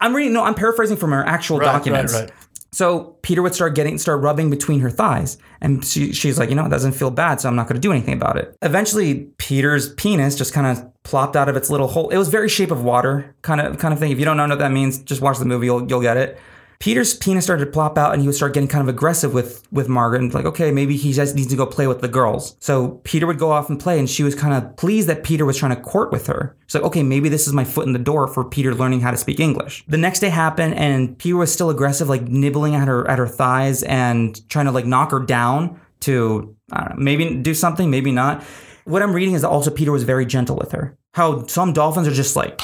I'm reading. No, I'm paraphrasing from her actual Right, documents. right, right. So Peter would start getting start rubbing between her thighs, and she, she's like, you know, it doesn't feel bad, so I'm not going to do anything about it. Eventually, Peter's penis just kind of plopped out of its little hole. It was very shape of water kind of kind of thing. If you don't know what that means, just watch the movie. You'll you'll get it. Peter's penis started to plop out and he would start getting kind of aggressive with with Margaret and like, okay, maybe he just needs to go play with the girls. So Peter would go off and play and she was kind of pleased that Peter was trying to court with her. She's like, okay, maybe this is my foot in the door for Peter learning how to speak English. The next day happened and Peter was still aggressive, like nibbling at her at her thighs and trying to like knock her down to know, maybe do something, maybe not. What I'm reading is that also Peter was very gentle with her. How some dolphins are just like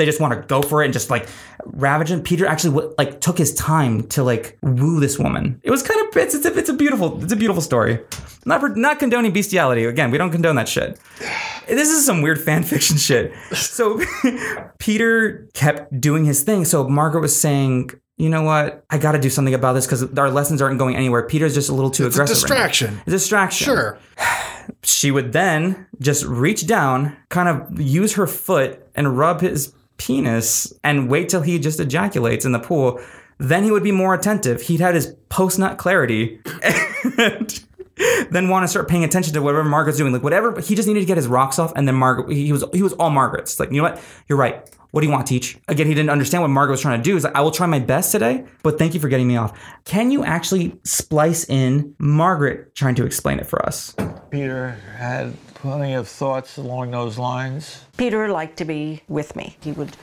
they just want to go for it and just like ravage him. Peter actually like took his time to like woo this woman. It was kind of it's it's a, it's a beautiful it's a beautiful story. Not not condoning bestiality. Again, we don't condone that shit. This is some weird fan fiction shit. So Peter kept doing his thing. So Margaret was saying. You know what? I got to do something about this because our lessons aren't going anywhere. Peter's just a little too It's a aggressive. right now. distraction. A distraction Sure. she would then just reach down, kind of use her foot and rub his penis and wait till he just ejaculates in the pool. Then he would be more attentive. He'd had his post nut clarity and then want to start paying attention to whatever Margaret's doing. Like whatever but he just needed to get his rocks off and then Margaret he was he was all Margaret's. Like, you know what? You're right. What do you want, to teach? Again, he didn't understand what Margaret was trying to do. He's like, I will try my best today, but thank you for getting me off. Can you actually splice in Margaret trying to explain it for us? Peter had plenty of thoughts along those lines. Peter liked to be with me. He would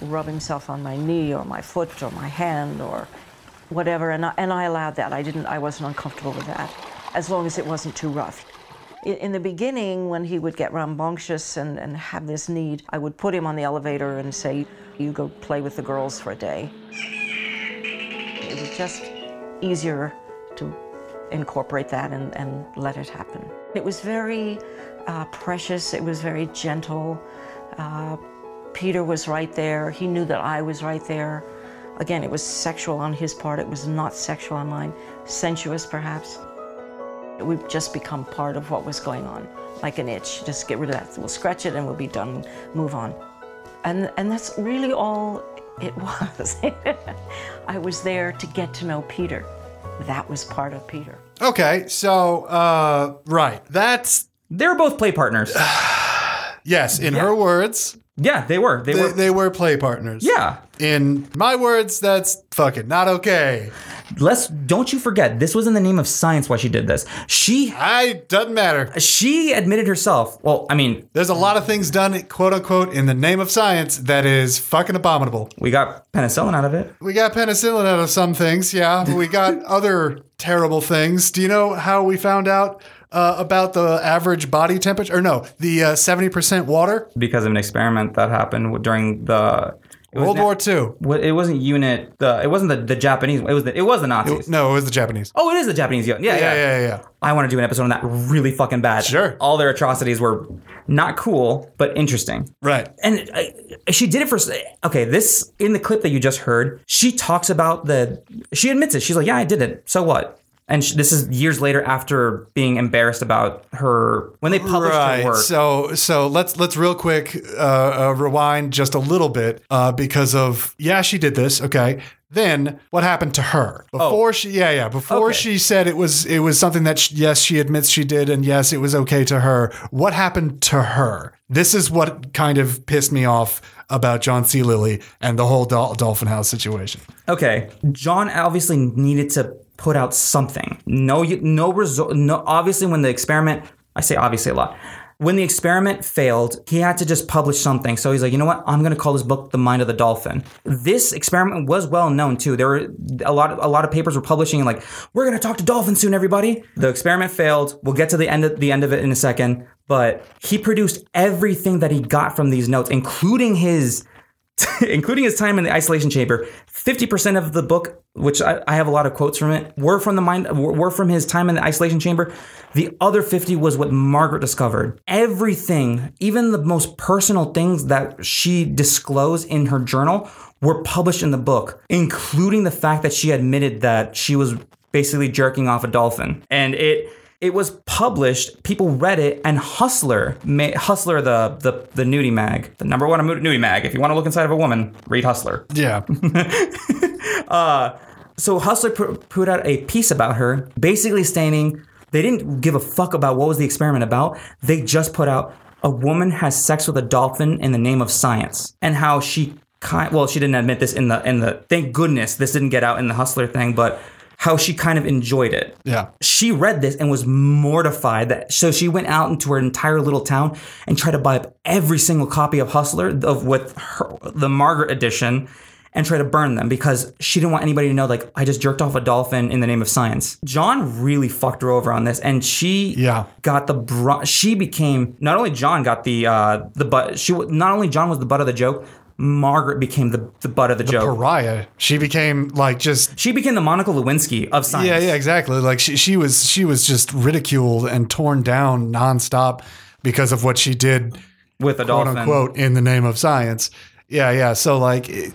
rub himself on my knee or my foot or my hand or whatever, and I, and I allowed that. I didn't. I wasn't uncomfortable with that, as long as it wasn't too rough. In, in the beginning, when he would get rambunctious and, and have this need, I would put him on the elevator and say, "You go play with the girls for a day." It was just easier to incorporate that and, and let it happen. It was very uh, precious, it was very gentle. Uh, Peter was right there, he knew that I was right there. Again, it was sexual on his part, it was not sexual on mine, sensuous perhaps. It would just become part of what was going on, like an itch. Just get rid of that. We'll scratch it and we'll be done, move on. And, and that's really all it was. I was there to get to know Peter. That was part of Peter. Okay, so uh, right, that's They were both play partners. yes. In her words, Yeah, they were. They, they, were. they were play partners. yeah. In my words, that's fucking not okay. Let's don't you forget this was in the name of science why she did this. She I doesn't matter. she admitted herself. Well, I mean, There's a lot of things done, quote unquote, in the name of science that is fucking abominable. we got penicillin out of it. We got penicillin out of some things, yeah. but We got other terrible things. Do you know how we found out uh, about the average body temperature? Or no, the uh, 70% water? because of an experiment that happened during the World War II. It wasn't unit. The it wasn't the, the Japanese. It was the it was the Nazis. No, it was the Japanese. oh, it is the Japanese unit. Yeah, yeah, Yeah, yeah, yeah. I want to do an episode on that really fucking bad. Sure. All their atrocities were not cool, but interesting. Right. and uh, she did it for okay this in the clip that you just heard she talks about the she admits it she's like yeah i did it so what and sh this is years later after being embarrassed about her when they published Right. her work So so let's let's real quick uh, uh, rewind just a little bit uh, because of yeah she did this okay. Then what happened to her before she yeah yeah before Oh. Okay. she said it was it was something that she, yes she admits she did and yes it was okay to her. What happened to her? This is what kind of pissed me off about John C. Lilly and the whole Dol- Dolphin House situation. okay john obviously needed to put out something no no result no obviously when the experiment i say obviously a lot when the experiment failed, he had to just publish something. So he's like, you know what? I'm going to call this book "The Mind of the Dolphin." This experiment was well known too. There were a lot, of, a lot of papers were publishing like, we're going to talk to dolphins soon, everybody. The experiment failed. We'll get to the end of the end of it in a second. But he produced everything that he got from these notes, including his including his time in the isolation chamber. 50% of the book, which I, I have a lot of quotes from it, were from the mind were from his time in the isolation chamber. The other 50 was what Margaret discovered. Everything, even the most personal things that she disclosed in her journal were published in the book, including the fact that she admitted that she was basically jerking off a dolphin. And it it was published. People read it, and Hustler, Hustler, the the the nudie mag, the number one nudie mag. If you want to look inside of a woman, read Hustler. Yeah. Uh, so Hustler put out a piece about her, basically stating they didn't give a fuck about what was the experiment about. They just put out a woman has sex with a dolphin in the name of science, and how she kind well, she didn't admit this in the in the thank goodness this didn't get out in the hustler thing, but how she kind of enjoyed it. Yeah. She read this and was mortified that so she went out into her entire little town and tried to buy up every single copy of Hustler of with her, the Margaret edition and try to burn them because she didn't want anybody to know like I just jerked off a dolphin in the name of science. John really fucked her over on this and she Yeah. got the br- she became not only John got the uh the butt she not only John was the butt of the joke, Margaret became the the butt of the, joke. Pariah. She became like just she became the Monica Lewinsky of science. Yeah, yeah, exactly. Like she, she was she was just ridiculed and torn down nonstop because of what she did, with a quote dolphin. unquote, in the name of science. Yeah, yeah. So like it-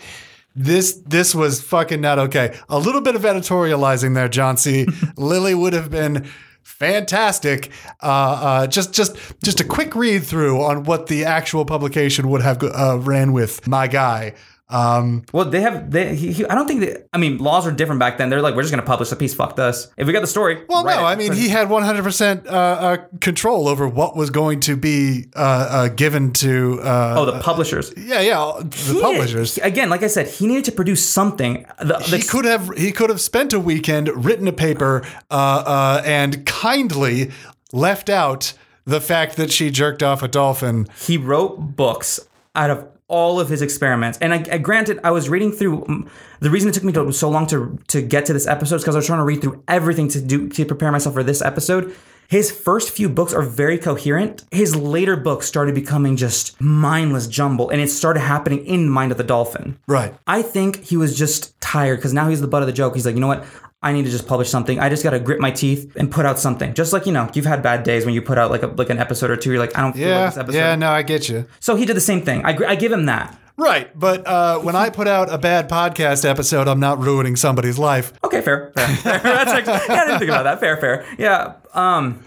this this was fucking not okay. A little bit of editorializing there, John C. Lilly would have been fantastic. Uh, uh, just just just a quick read through on what the actual publication would have uh, ran with. My guy. Um, Well, they have. They. He, he, I don't think. They, I mean, laws were different back then. They're like, we're just gonna publish the piece. Fuck us. If we got the story. Well, no, it. I mean he had 100% uh, uh, control over what was going to be uh, uh, given to. Uh, Oh, the publishers. yeah, yeah, the He- publishers. he- again, like I said, he needed to produce something. The, He could have he could have spent a weekend, written a paper, uh, uh, and kindly left out the fact that she jerked off a dolphin. he wrote books out of all of his experiments. And I, I granted, I was reading through. um, The reason it took me to, so long to to get to this episode is because I was trying to read through everything to do to prepare myself for this episode. His first few books are very coherent. His later books started becoming just mindless jumble, and it started happening in Mind of the Dolphin. Right. I think he was just tired because now he's the butt of the joke. He's like, you know what? I need to just publish something. I just got to grit my teeth and put out something. Just like you know, you've had bad days when you put out like a like an episode or two. You're like, I don't feel Yeah, like this episode. yeah, no, I get you. So he did the same thing. I, I give him that. Right, but uh, when I put out a bad podcast episode, I'm not ruining somebody's life. Okay, fair. fair, fair. That's actually, yeah, I didn't think about that. Fair, fair. Yeah. Um.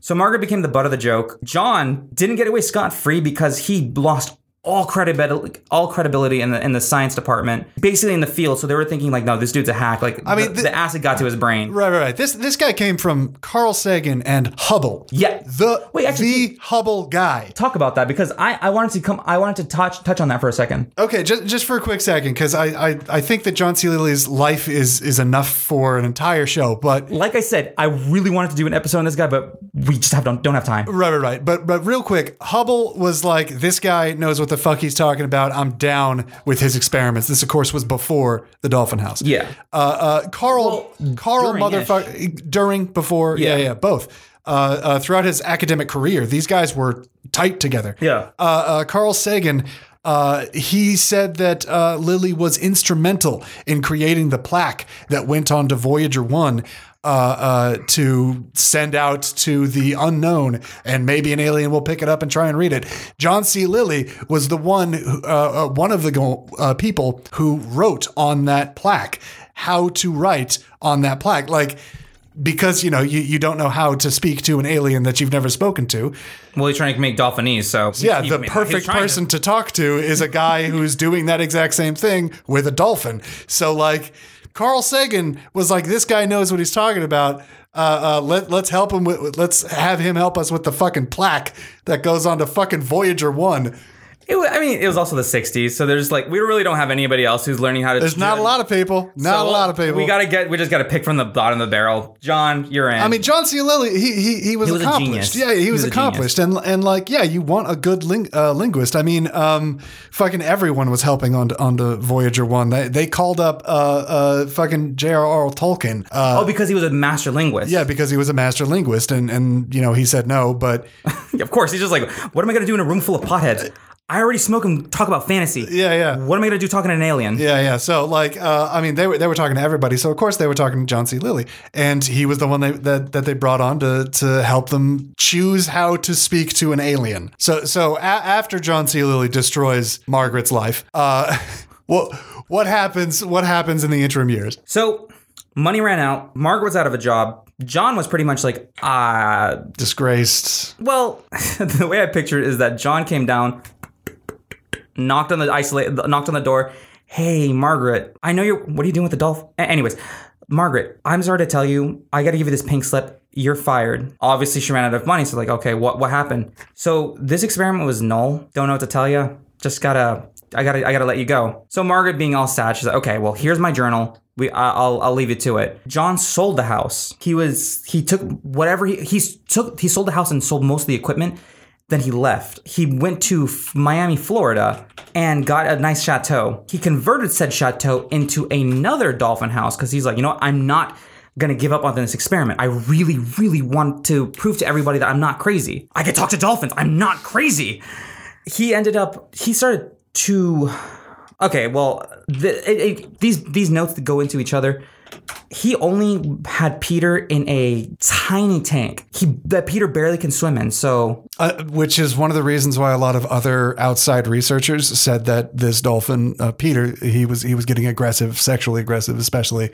So Margaret became the butt of the joke. John didn't get away scot free because he lost all credibility, all credibility in the in the science department, basically in the field. So they were thinking like, no, this dude's a hack. Like, I mean, the, th- the acid got to his brain. Right, right, right. This this guy came from Carl Sagan and Hubble. Yeah. The Wait, actually, the Hubble guy. Talk about that because I, I wanted to come I wanted to touch touch on that for a second. Okay, just just for a quick second, because I, I I think that John C. Lilly's life is is enough for an entire show. But Like I said, I really wanted to do an episode on this guy, but we just have don't don't have time. right, right, right. But but real quick, Hubble was like, this guy knows what the fuck he's talking about. I'm down with his experiments. This, of course, was before the Dolphin House. Yeah. Uh, uh, Carl, Carl, during-ish. motherfucker, during, before, yeah, Yeah. yeah, both. Uh, uh, throughout his academic career, these guys were tight together. Yeah. Uh, uh, Carl Sagan, uh, he said that uh, Lilly was instrumental in creating the plaque that went on to Voyager 1 uh, uh, to send out to the unknown, and maybe an alien will pick it up and try and read it. John C. Lilly was the one, who- uh, uh, one of the uh, people who wrote on that plaque how to write on that plaque. Like, because you know you, you don't know how to speak to an alien that you've never spoken to Well, he's trying to make Dolphinese, so yeah, he- the he perfect trying to- person to talk to is a guy who's doing that exact same thing with a dolphin. So like Carl Sagan was like, this guy knows what he's talking about. Uh, uh, let let's help him with let's have him help us with the fucking plaque that goes on to fucking Voyager One. It I mean, it was also the '60s, so there's like we really don't have anybody else who's learning how to. There's not a lot of people, not a lot of people. We gotta get. We just gotta pick from the bottom of the barrel. John, you're in. I mean, John C. Lilly, he he, he was He was a accomplished. genius. Yeah, he, He was, was accomplished, and and like yeah, you want a good ling- uh, linguist. I mean, um, fucking everyone was helping on on the Voyager one. They they called up uh uh fucking J.R.R. Tolkien. Uh, oh, because he was a master linguist. yeah, because he was a master linguist, and and you know he said no, but of course. He's just like, what am I gonna do in a room full of potheads? I already smoke and talk about fantasy. yeah, yeah. What am I gonna do talking to an alien? Yeah, yeah. So, like, uh, I mean, they were they were talking to everybody. So, of course, they were talking to John C. Lilly, and he was the one they, that that they brought on to to help them choose how to speak to an alien. So, so a- after John C. Lilly destroys Margaret's life, uh, what what happens? What happens in the interim years? So money ran out. Margaret was out of a job. John was pretty much like, ah, Disgraced. Well, the way I picture it is that John came down, knocked on the isolate, knocked on the door. Hey, Margaret, I know you're. What are you doing with the? A- Anyways, Margaret, I'm sorry to tell you, I got to give you this pink slip. You're fired. Obviously, she ran out of money, so like, okay, what what happened? So this experiment was null. Don't know what to tell you. Just gotta. I gotta, I gotta let you go. So Margaret, being all sad, she's like, okay, well, here's my journal. We, I'll, I'll leave you to it. John sold the house. He was, he took whatever he, he took, he sold the house and sold most of the equipment. Then he left. He went to F- Miami, Florida, and got a nice chateau. He converted said chateau into another dolphin house because he's like, you know what? I'm not gonna give up on this experiment. I really, really want to prove to everybody that I'm not crazy. I can talk to dolphins. I'm not crazy. He ended up. He started to. Okay, well, the, it, it, these these notes that go into each other. He only had Peter in a tiny tank. He that Peter barely can swim in. So Uh, which is one of the reasons why a lot of other outside researchers said that this dolphin, uh, Peter, he was he was getting aggressive, sexually aggressive, especially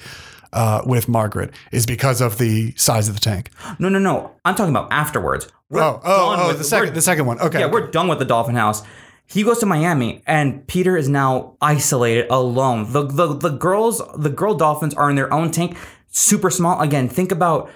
uh, with Margaret, is because of the size of the tank. no, no, no. I'm talking about afterwards. We're Oh, oh, oh, with- the second, the second one. Okay, Yeah, we're done with the Dolphin House. He goes to Miami, and Peter is now isolated, alone. The the the girls, the girl dolphins are in their own tank, super small. Again, think about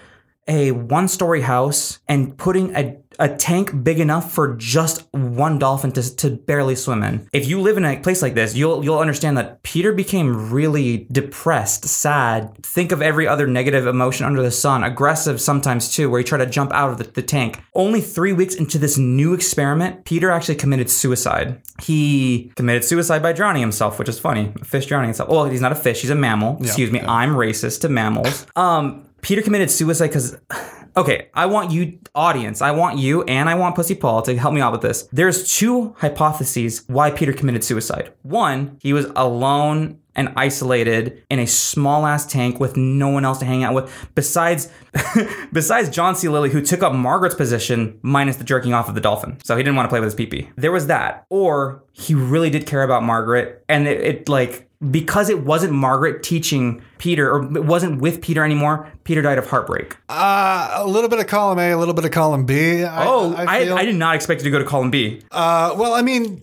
a one story house and putting a a tank big enough for just one dolphin to, to barely swim in. If you live in a place like this, you'll you'll understand that Peter became really depressed, sad. Think of every other negative emotion under the sun, aggressive sometimes too, where he tried to jump out of the, the tank. Only three weeks into this new experiment, Peter actually committed suicide. He committed suicide by drowning himself, which is funny. A fish drowning himself. Well, he's not a fish, he's a mammal. Excuse me, I'm racist to mammals. Um, Peter committed suicide because Okay, I want you, audience, I want you and I want Pussy Paul to help me out with this. There's two hypotheses why Peter committed suicide. One, he was alone and isolated in a small ass tank with no one else to hang out with besides besides John C. Lilly who took up Margaret's position minus the jerking off of the dolphin. So he didn't want to play with his pee-pee. There was that. Or he really did care about Margaret and it, it like because it wasn't Margaret teaching Peter or it wasn't with Peter anymore, Peter died of heartbreak. uh, a little bit of column A, a little bit of column B. I, Oh, I, I, feel. did not expect you to go to column B. Uh, well, I mean,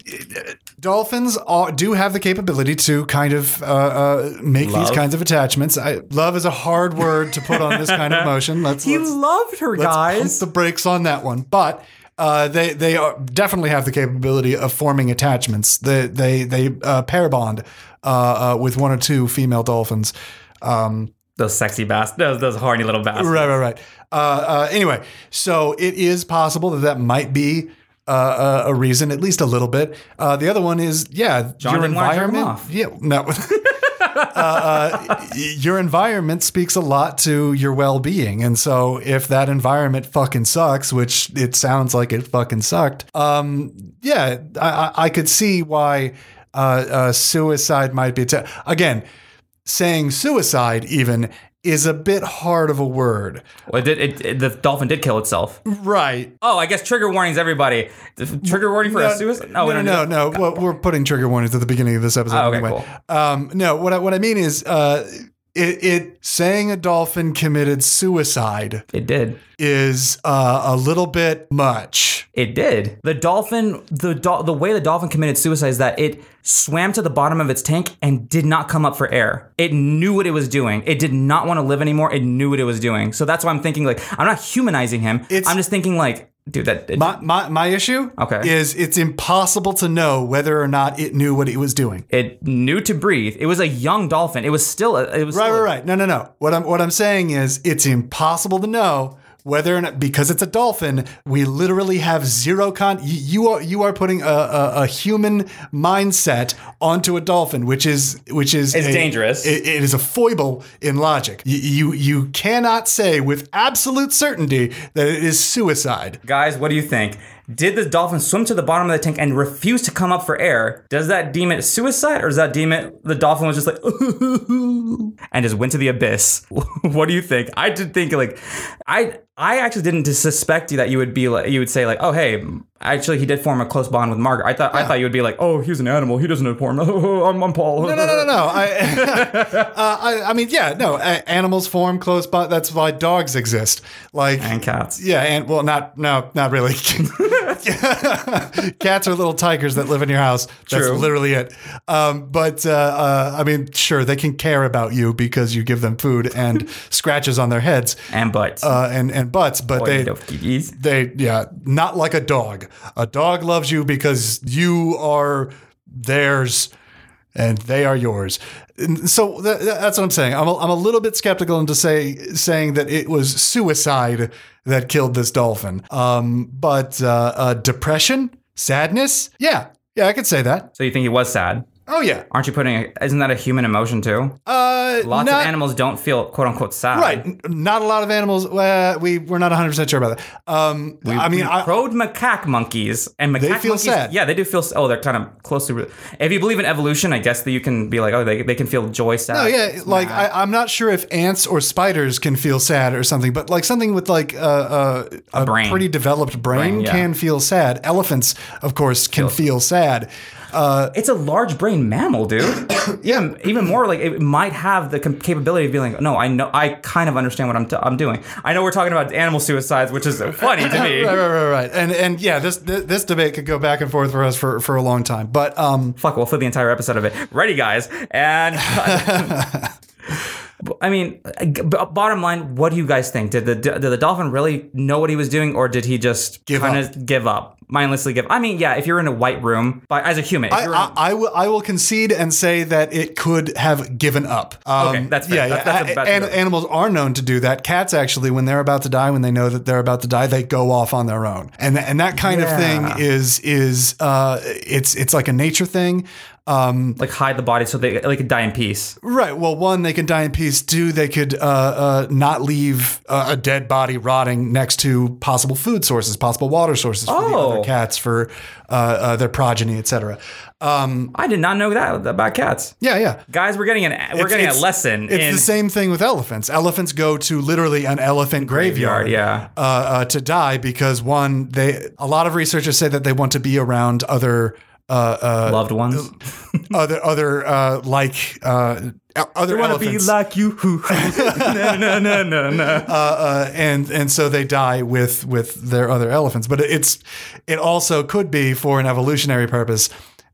dolphins do have the capability to kind of uh, uh, make these kinds of attachments. I, love is a hard word to put on this kind of motion. Let's, he let's, loved her, guys. the brakes on that one. But uh, they they are, definitely have the capability of forming attachments. They they they uh, pair bond uh, uh, with one or two female dolphins. Um, those sexy bastards. Those, those horny little bastards. Right, right, right. Uh, uh, anyway, so it is possible that that might be uh, a a reason, at least a little bit. Uh, the other one is, yeah, John your didn't wanna jerk him environment. Yeah, no. uh, uh, your environment speaks a lot to your well-being, and so if that environment fucking sucks, which it sounds like it fucking sucked, um, yeah, I, I, I could see why uh, uh, suicide might be. T- Again, saying suicide even is a bit hard of a word. Well, it did, it, it- the dolphin did kill itself. Right. Oh, I guess trigger warnings, everybody. Trigger warning for a suicide? no, we no, don't no, no. Well, we're putting trigger warnings at the beginning of this episode Oh, okay, anyway. Um, no, what I, what I mean is, uh, it, it saying a dolphin committed suicide It did. is uh, a little bit much. It did. The dolphin, the do- the way the dolphin committed suicide is that it swam to the bottom of its tank and did not come up for air. It knew what it was doing. It did not want to live anymore. It knew what it was doing. So that's why I'm thinking like I'm not humanizing him. It's- I'm just thinking like, dude, that it, My, my, my issue Okay. is it's impossible to know whether or not it knew what it was doing. it knew to breathe. It was a young dolphin. It was still a, it was Right, still right, right. No, no, no. What I'm what I'm saying is it's impossible to know whether or not because it's a dolphin. We literally have zero con. You, you are you are putting a, a, a human mindset onto a dolphin, which is which is It's a- dangerous. It, it is a foible in logic. You, you you cannot say with absolute certainty that it is suicide. Guys, what do you think? Did the dolphin swim to the bottom of the tank and refuse to come up for air? Does that deem it suicide or does that deem it the dolphin was just like and just went to the abyss? what do you think? I did think like I I actually didn't suspect you that you would be like you would say like, "Oh, hey, actually he did form a close bond with Margaret." I thought I thought you would be like, "Oh, he's an animal. He doesn't inform. Oh, I'm, I'm Paul." No, no, no, no, no. I, uh, I, I mean, yeah, no. Animals form close, but that's why dogs exist. Like And cats. Yeah, and well, not no, not really. Cats are little tigers that live in your house. That's True. literally it. Um, but uh, uh, I mean, sure, they can care about you because you give them food and scratches on their heads And butts. uh, and and butts. But Boy, they they yeah, not like a dog. A dog loves you because you are theirs and they are yours. So th- th- that's what I'm saying. I'm a, I'm a little bit skeptical into say saying that it was suicide that killed this dolphin. Um, but uh, uh, depression, sadness, yeah, yeah, I could say that. So you think he was sad? Oh yeah, Aren't you putting? A, isn't that a human emotion too? uh, Lots not- of animals don't feel quote unquote sad. Right, not a lot of animals. Uh, we we're not 100 percent sure about that. Um, I mean, I, Crowed macaque monkeys and macaque they feel monkeys. sad. Yeah, they do feel. Oh, they're kind of closely. If you believe in evolution, I guess that you can be like, oh, they, they can feel joy, sad. No, yeah, like I, I'm not sure if ants or spiders can feel sad or something, but like something with like uh, uh, a, brain. pretty developed brain, Brain, yeah. can feel sad. Elephants, of course, can feel sad. It's a large brain mammal, dude. yeah, even more like it might have the capability of being like, no, I know, I kind of understand what I'm, t- I'm doing. I know we're talking about animal suicides, which is funny to me. Right, right, right, right. And and yeah, this this, this debate could go back and forth for us for, for a long time. But um, Fuck, we'll flip the entire episode of it. Ready, guys? And I mean, bottom line, what do you guys think? Did the did the dolphin really know what he was doing, or did he just kind of give up, mindlessly give? I mean, yeah, if you're in a white room, but as a human, if I, you're in, I, I will I will concede and say that it could have given up. Um, Okay, that's fair. Yeah, That's- yeah. that's a- that's An- good. animals are known to do that. Cats actually, when they're about to die, when they know that they're about to die, they go off on their own, and and that kind of thing is is uh, it's it's like a nature thing. Um, like hide the body so they, they could die in peace. Right. Well, one, they can die in peace. Two, they could uh, uh, not leave uh, a dead body rotting next to possible food sources, possible water sources for the Oh. other cats, for uh, uh, their progeny, etc. Um, I did not know that about cats. yeah, yeah. Guys, we're getting an we're It's- getting a lesson It's in the same thing with elephants. Elephants go to literally an elephant graveyard, yeah. uh, uh, to die because one, they a lot of researchers say that they want to be around other. Uh, loved ones. uh, other other uh, like uh, other elephants. like you. no, no, no, no, no. uh, and and so they die with with their other elephants. But it's it also could be for an evolutionary purpose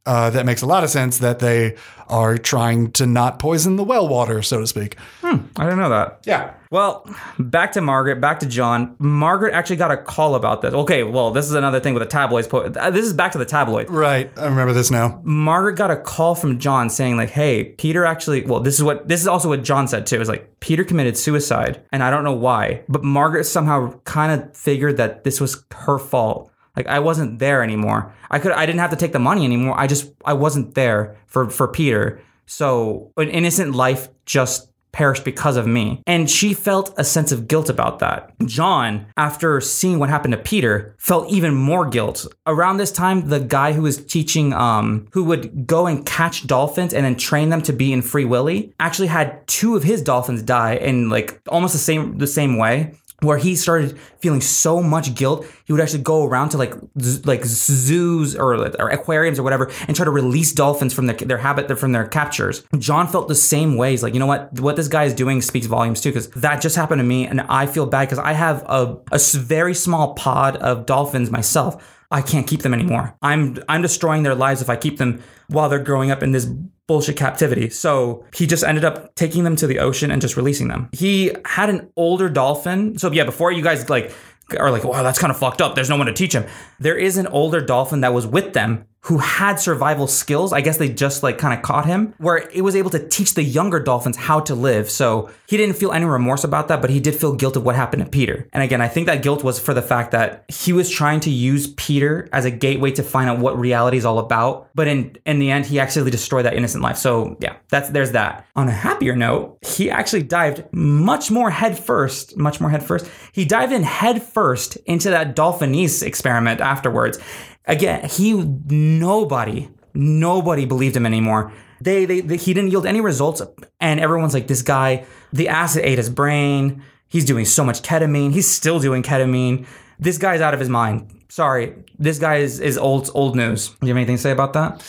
uh, that makes a lot of sense that they are trying to not poison the well water, so to speak. I didn't know that. Yeah. Well, back to Margaret, back to John. Margaret actually got a call about this. Okay, well, this is another thing with the tabloids. Po- uh, This is back to the tabloid. Right, I remember this now. Margaret got a call from John saying like, "Hey, Peter actually. Well, this is what this is also what John said too. Is like Peter committed suicide, and I don't know why, but Margaret somehow kind of figured that this was her fault. Like I wasn't there anymore. I could. I didn't have to take the money anymore. I just I wasn't there for for Peter. So an innocent life just." Perished because of me. And she felt a sense of guilt about that. John, after seeing what happened to Peter, felt even more guilt. Around this time, the guy who was teaching, um, who would go and catch dolphins and then train them to be in Free Willy, actually had two of his dolphins die in like almost the same the same way where he started feeling so much guilt he would actually go around to like z- like zoos or, or aquariums or whatever and try to release dolphins from their their habit from their captures. John felt the same way he's like you know what what this guy is doing speaks volumes too because that just happened to me and i feel bad because i have a, a very small pod of dolphins myself I can't keep them anymore. I'm I'm destroying their lives if I keep them while they're growing up in this bullshit captivity. So he just ended up taking them to the ocean and just releasing them. He had an older dolphin. So yeah, before you guys like are like, wow, that's kind of fucked up. There's no one to teach him. There is an older dolphin that was with them who had survival skills. I guess they just like kind of caught him, where it was able to teach the younger dolphins how to live. So he didn't feel any remorse about that, but he did feel guilt of what happened to Peter. And again, I think that guilt was for the fact that he was trying to use Peter as a gateway to find out what reality is all about. But in in the end, he actually destroyed that innocent life. So yeah, that's there's that. On a happier note, he actually dived much more head first, much more head first. He dived in head first into that dolphinese experiment afterwards. Again, he nobody nobody believed him anymore. They, they, they he didn't yield any results, and everyone's like, this guy, the acid ate his brain. He's doing so much ketamine. He's still doing ketamine. This guy's out of his mind. Sorry, this guy is, is old old news. Do you have anything to say about that?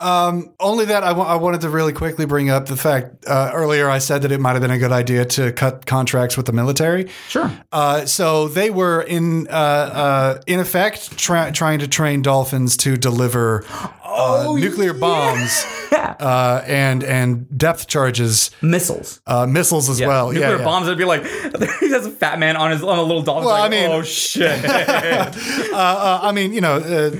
Um, only that I wanted to really quickly bring up the fact uh, earlier I said that it might have been a good idea to cut contracts with the military. Sure. Uh, so they were in uh, uh, in effect tra- trying to train dolphins to deliver uh, nuclear bombs uh, and and depth charges, Missiles. uh, missiles as well. Nuclear yeah, yeah. bombs would be like he has a fat man on his on a little dolphin. Well, like, I mean- oh shit. Uh, I mean, you know, uh,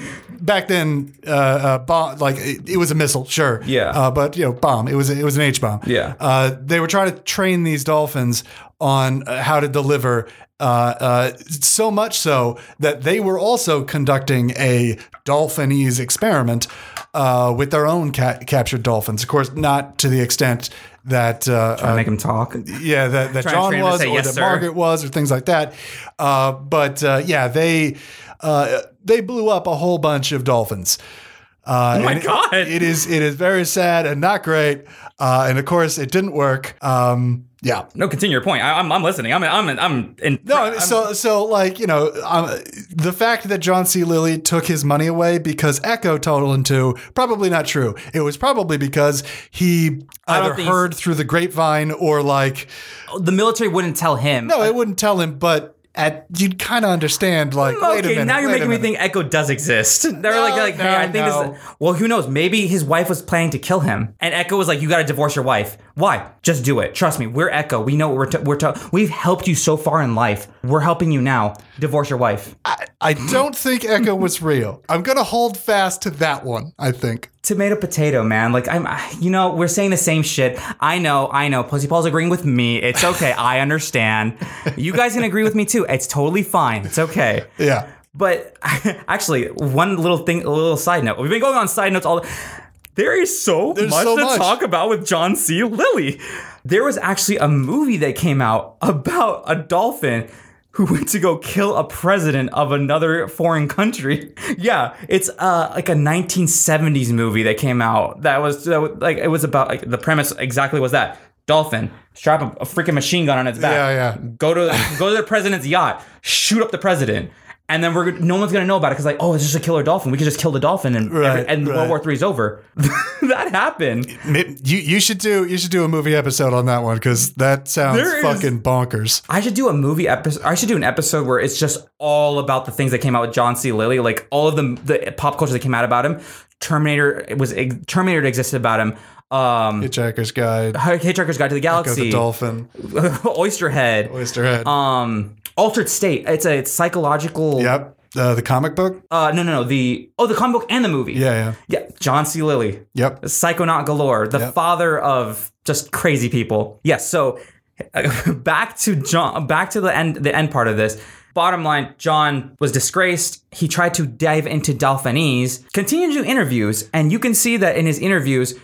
back then, uh, uh, bomb like it, it was a missile, sure, Yeah. uh, but you know, bomb. It was it was an H bomb. Yeah. uh, they were trying to train these dolphins on uh, how to deliver. Uh, uh, so much so that they were also conducting a dolphinese experiment uh, with their own ca- captured dolphins. Of course, not to the extent that uh, Trying to make him talk. yeah, that, that Trying to John train him to was say, or "Yes, that sir." Margaret was or things like that. Uh, but uh, yeah, they uh, they blew up a whole bunch of dolphins. Uh, Oh my and it- God. it is it is very sad and not great. Uh, and of course, it didn't work. Um, yeah. No, continue your point. I, I'm, I'm listening. I'm, I'm, I'm. In, No, I'm- so so like you know, um, the fact that John C. Lilly took his money away because Ecco told him to probably not true. It was probably because he either heard through the grapevine or like the military wouldn't tell him. no, it wouldn't tell him, but at you'd kind of understand like wait a Okay, minute. now you're making me think Ecco does exist. They're No, like, they're like, hey, I think no. this. Well, who knows? Maybe his wife was planning to kill him, and Ecco was like, "You got to divorce your wife. Why? Just do it. Trust me. We're Ecco. We know what we're. T- we're. T- we've helped you so far in life. We're helping you now. Divorce your wife. I don't think Ecco was real. I'm gonna hold fast to that one. I think. Tomato potato, man. Like I'm. You know, we're saying the same shit. I know. I know. Pussy Paul's agreeing with me. It's okay. I understand. You guys can agree with me too. It's totally fine. It's okay. Yeah. But actually, one little thing, a little side note. We've been going on side notes all. There is so There's much so to much. talk about with John C. Lilly. There was actually a movie that came out about a dolphin who went to go kill a president of another foreign country. Yeah, it's uh like a 1970s movie that came out. That was, that was like it was about like the premise exactly was that dolphin strap a, a freaking machine gun on its back. Yeah, yeah. Go to go to the president's yacht, shoot up the president. And then we're no one's gonna know about it because like oh it's just a killer dolphin we could just kill the dolphin and Right, and right. World War Three is over that happened You you should do you should do a movie episode on that one because that sounds There is- fucking bonkers. I should do a movie episode. I should do an episode where it's just all about the things that came out with John C. Lilly, like all of the the pop culture that came out about him. Terminator it was Terminator existed about him. Um, Hitchhiker's Guide, Hitchhiker's Guide to the Galaxy, the Dolphin, Oysterhead, Oysterhead. um, Altered State. It's a it's psychological. yep. Uh, the comic book. Uh, no, no, no. The oh, the comic book and the movie. Yeah, yeah. yeah. John C. Lilly. Yep. Psychonaut galore, the Yep. father of just crazy people. Yes. So back to John, back to the end, the end part of this. Bottom line, John was disgraced. He tried to dive into Dolphinese, continued to do interviews, and you can see that in his interviews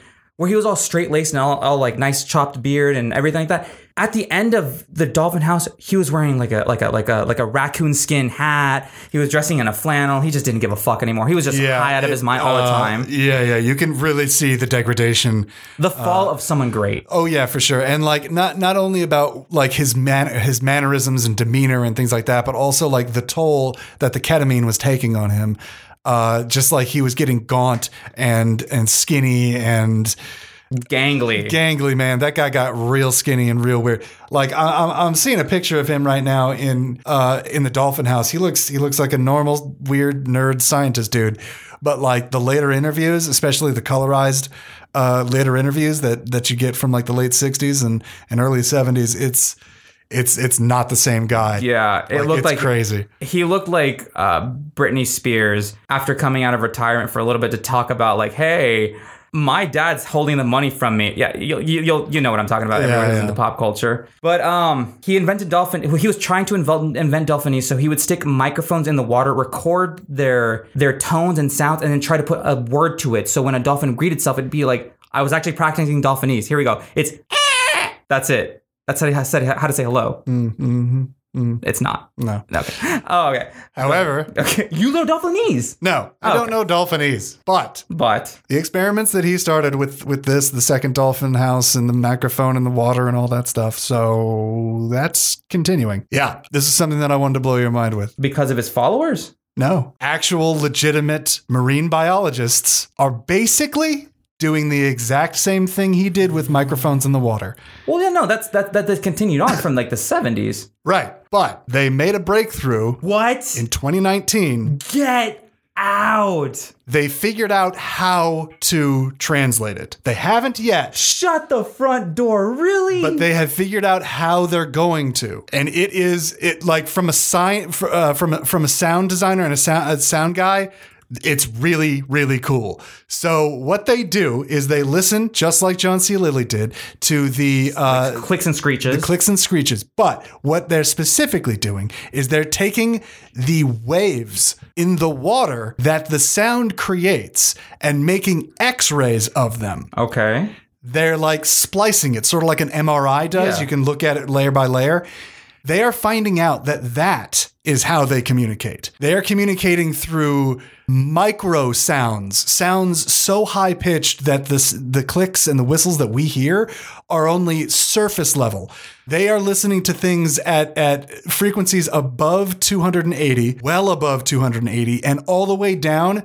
where he was all straight laced and all, all like nice chopped beard and everything like that. At the end of the Dolphin House, he was wearing like a like a like a like a raccoon skin hat. He was dressing in a flannel. He just didn't give a fuck anymore. He was just high out of it- his mind all the uh, time. Yeah, yeah. You can really see the degradation. The fall of someone great. Oh yeah, for sure. And like not not only about like his man his mannerisms and demeanor and things like that, but also like the toll that the ketamine was taking on him. Uh, just like he was getting gaunt and and skinny and Gangly. gangly, man. That guy got real skinny and real weird. Like I, I'm, I'm seeing a picture of him right now in uh in the Dolphin House. He looks he looks like a normal weird nerd scientist dude. But like the later interviews, especially the colorized uh, later interviews that that you get from like the late '60s and and early '70s, it's it's it's not the same guy. yeah, it Like, looked it's like crazy. he looked like uh, Britney Spears after coming out of retirement for a little bit to talk about like, hey, my dad's holding the money from me. Yeah, you'll you, you'll you know what I'm talking about. Everyone who's yeah. into pop culture. But um, he invented dolphin. He was trying to invent invent dolphinese, so he would stick microphones in the water, record their their tones and sounds, and then try to put a word to it. So when a dolphin greeted itself, it'd be like, I was actually practicing dolphinese. Here we go. It's that's it. That's how he said how to say hello. Mm-hmm. It's not. No. Okay. Oh, okay. However, Okay. You know Dolphinese. no, I don't Okay. know Dolphinese, but But the experiments that he started with with this, the second dolphin house and the microphone and the water and all that stuff. So that's continuing. Yeah, this is something that I wanted to blow your mind with. because of his followers? No, actual legitimate marine biologists are basically doing the exact same thing he did with microphones in the water. Well, yeah, no, that's that that, that continued on from like the 70s. Right, but they made a breakthrough What? in 2019. Get out. They figured out how to translate it. They haven't yet. Shut the front door. Really? but they have figured out how they're going to and it is it like from a sign fr- uh, from a, from a sound designer and a sound, a sound guy It's really, really cool. So what they do is they listen, just like John C. Lilly did, to the uh, Clicks and screeches. the clicks and screeches. But what they're specifically doing is they're taking the waves in the water that the sound creates and making X-rays of them. okay. They're like splicing it, sort of like an MRI does. Yeah. You can look at it layer by layer. They are finding out that that is how they communicate. They are communicating through micro sounds, sounds so high pitched that this, the clicks and the whistles that we hear are only surface level. They are listening to things at, at frequencies above 280, well above 280, and all the way down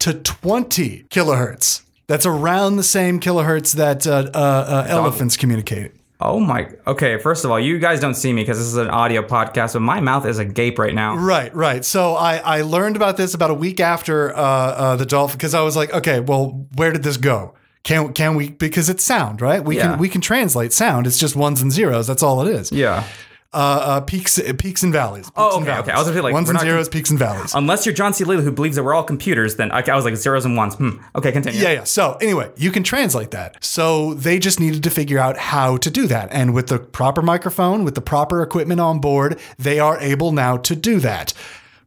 to 20 kilohertz. That's around the same kilohertz that uh, uh, uh, elephants communicate. Oh my. Okay. First of all, you guys don't see me because this is an audio podcast, but my mouth is agape right now. Right, right. So I, I learned about this about a week after uh, uh, the dolphin because I was like, okay, well, where did this go? Can can we because it's sound, right? We Yeah. can we can translate sound. It's just ones and zeros. That's all it is. Yeah. Uh, uh, peaks peaks and valleys. Peaks Oh, and okay, okay. I was gonna say, like, ones and zeros, peaks and valleys. Unless you're John C. Lilly, who believes that we're all computers, then okay, I was like zeros and ones. Hmm. Okay, continue. Yeah, yeah. So anyway, you can translate that. So they just needed to figure out how to do that. And with the proper microphone, with the proper equipment on board, they are able now to do that.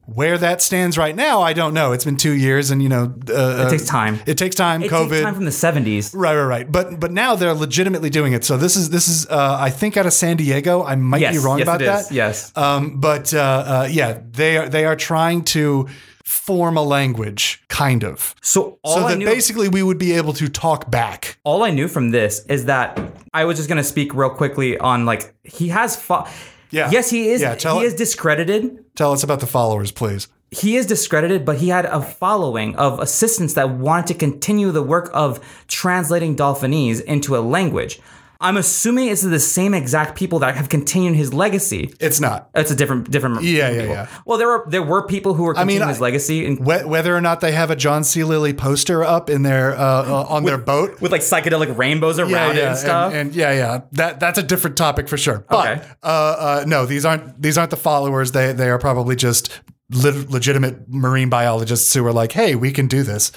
Where that stands right now, I don't know. It's been two years, and you know, uh, It takes time. It takes time. It COVID. takes time from the 70s. Right, right, right. But but now they're legitimately doing it. So this is this is uh, I think out of San Diego. I might Yes, be wrong yes, about it is. that. Yes. Um, but uh, uh, yeah, they are they are trying to form a language, kind of, So all so that knew, basically we would be able to talk back. all I knew from this is that I was just gonna speak real quickly on like he has. Fo- Yeah. Yes, he is. Yeah, tell he it- is discredited. Tell us about the followers, please. he is discredited, but he had a following of assistants that wanted to continue the work of translating Dolphinese into a language. I'm assuming it's the same exact people that have continued his legacy. It's not. It's a different, different. Yeah, yeah, people. yeah. Well, there were there were people who were mean, continuing I- his legacy and Wh- Whether or not they have a John C. Lilly poster up in their uh, uh, on their boat, with like psychedelic rainbows around it and stuff. And, and yeah, yeah, that that's a different topic for sure. But Okay. uh, uh, no, these aren't these aren't the followers. They they are probably just le- legitimate marine biologists who are like, hey, we can do this,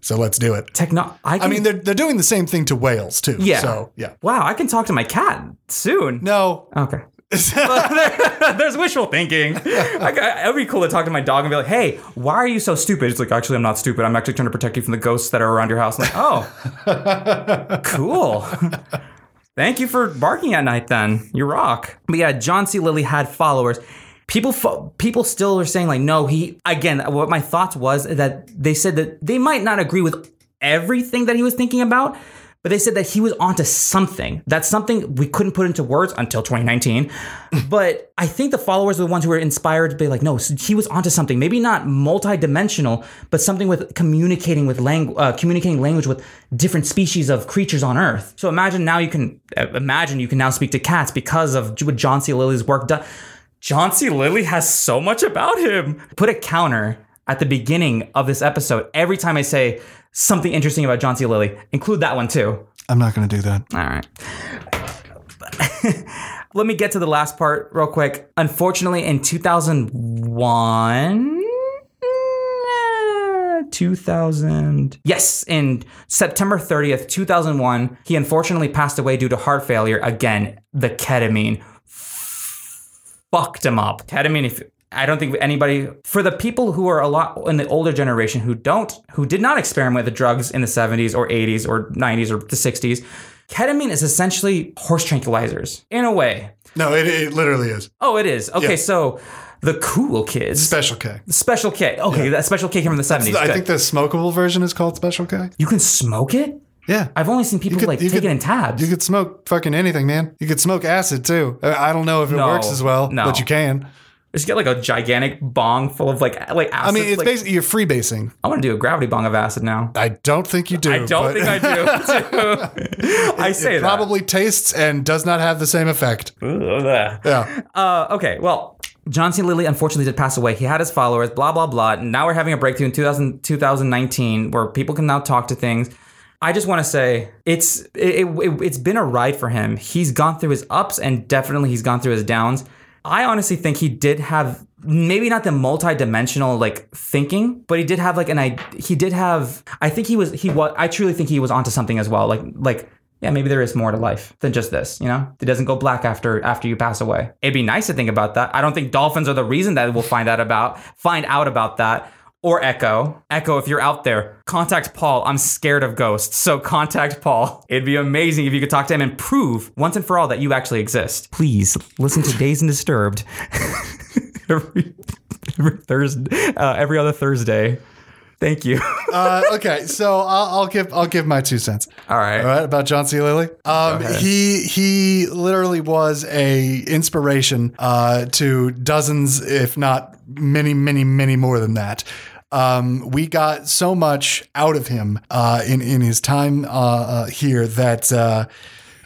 so let's do it. Techno. I, I mean, they're they're doing the same thing to whales too. yeah. So yeah. Wow, I can talk to my cat soon. No. Okay. There's wishful thinking. I, got- it'd be cool to talk to my dog and be like, "Hey, why are you so stupid?" It's like, "Actually, I'm not stupid. I'm actually trying to protect you from the ghosts that are around your house." I'm like, "Oh, cool. Thank you for barking at night. Then you rock." But yeah, John C. Lilly had followers. People, people still are saying like, "No, he." Again, what my thoughts was that they said that they might not agree with everything that he was thinking about. But they said that he was onto something. That's something we couldn't put into words until 2019. but I think the followers are the ones who were inspired to be like, no, he was onto something. Maybe not multi-dimensional, but something with communicating with language, uh, communicating language with different species of creatures on Earth. So imagine now you can uh, imagine you can now speak to cats because of what John C. Lilly's work done. John C. Lilly has so much about him. Put a counter at the beginning of this episode every time I say something interesting about John C. Lilly. Include that one too. I'm not going to do that. All right. Let me get to the last part real quick. Unfortunately, in 2001, uh, 2000, yes, in September 30th, 2001, he unfortunately passed away due to heart failure. Again, the ketamine fucked him up. Ketamine, if I don't think anybody for the people who are a lot in the older generation who don't who did not experiment with drugs in the 70s or 80s or 90s or the 60s, ketamine is essentially horse tranquilizers in a way. No, it, it literally is. Oh, it is. Okay, Yeah. so the cool kids, Special K. special K. Okay, that special K came from the 70s. I think the smokable version is called Special K. you can smoke it? Yeah. I've only seen people could- like take could- it in tabs. You could smoke fucking anything, man. You could smoke acid too. I don't know if it No, works as well, no. but you can. Just get like a gigantic bong full of like like acid. I mean, it's like, basically you're freebasing. I want to do a gravity bong of acid now. I don't think you do. I don't think I do. I say it that. probably tastes and does not have the same effect. Yeah. Uh, okay, well, John C. Lilly unfortunately did pass away. He had his followers, blah, blah, blah. And now we're having a breakthrough in 2000, 2019 where people can now talk to things. I just want to say it's it, it, it's been a ride for him. He's gone through his ups and definitely he's gone through his downs. I honestly think he did have maybe not the multi-dimensional like thinking, but he did have like an I he did have I think he was he was I truly think he was onto something as well. Like like yeah, maybe there is more to life than just this, you know? It doesn't go black after after you pass away. It'd be nice to think about that. I don't think dolphins are the reason that we'll find out about find out about that. Or Ecco. Ecco, if you're out there, contact Paul. I'm scared of ghosts. So contact Paul. It'd be amazing if you could talk to him and prove once and for all that you actually exist. Please listen to Days and Disturbed every, every Thursday, uh, every other Thursday. Thank you. Uh, okay, so I'll, I'll give I'll give my two cents. all right. All right, about John C. Lilly. Um, he he literally was a inspiration uh, to dozens, if not many, many, many more than that. Um, we got so much out of him uh, in in his time uh, uh, here that.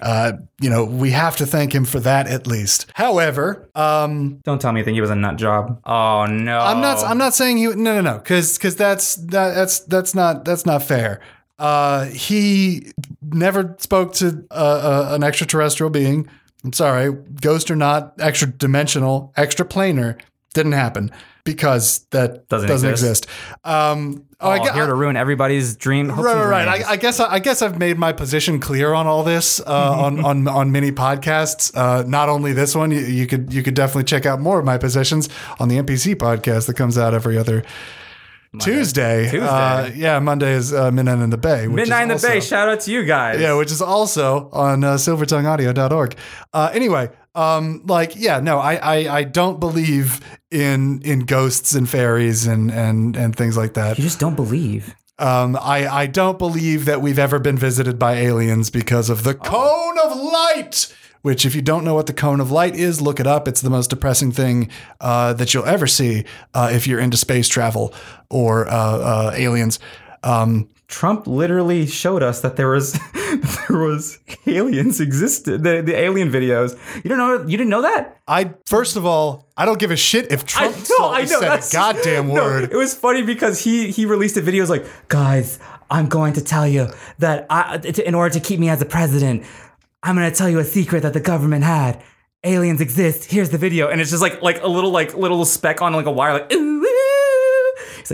Uh, you know, we have to thank him for that at least. However, um, Don't tell me you think he was a nut job. Oh no. I'm not. I'm not saying he. No, no, no. Because because that's that, that's that's not that's not fair. Uh, he never spoke to uh, uh, an extraterrestrial being. I'm sorry, ghost or not, extra dimensional, extra planar, didn't happen because that Doesn't doesn't, exist. exist. Um, oh, Oh, I, gue- here to ruin everybody's dream. Right, right, right. I, I guess I guess I've made my position clear on all this uh, on on on many podcasts. Uh, not only this one, you, you could you could definitely check out more of my positions on the NPC podcast that comes out every other Tuesday. Tuesday. Uh, yeah, Monday is uh, Midnight in the Bay. which is Midnight in the also- Bay. Shout out to you guys. yeah, which is also on uh, silvertongueaudio.org. Uh, anyway, um, like, yeah, no, I, I, I don't believe in in ghosts and fairies and and and things like that. You just don't believe. Um, I, I don't believe that we've ever been visited by aliens because of the cone of light. Which, if you don't know what the cone of light is, look it up. It's the most depressing thing uh, that you'll ever see uh, if you're into space travel or uh, uh, aliens. Um, Trump literally showed us that there was there was aliens existed. The, the alien videos. You don't know. You didn't know that. I first of all, I don't give a shit if Trump said a goddamn No, word. it was funny because he he released a video. Like, guys, I'm going to tell you that I, in order to keep me as the president, I'm going to tell you a secret that the government had. Aliens exist. Here's the video, and it's just like like a little like little speck on like a wire, like ooh.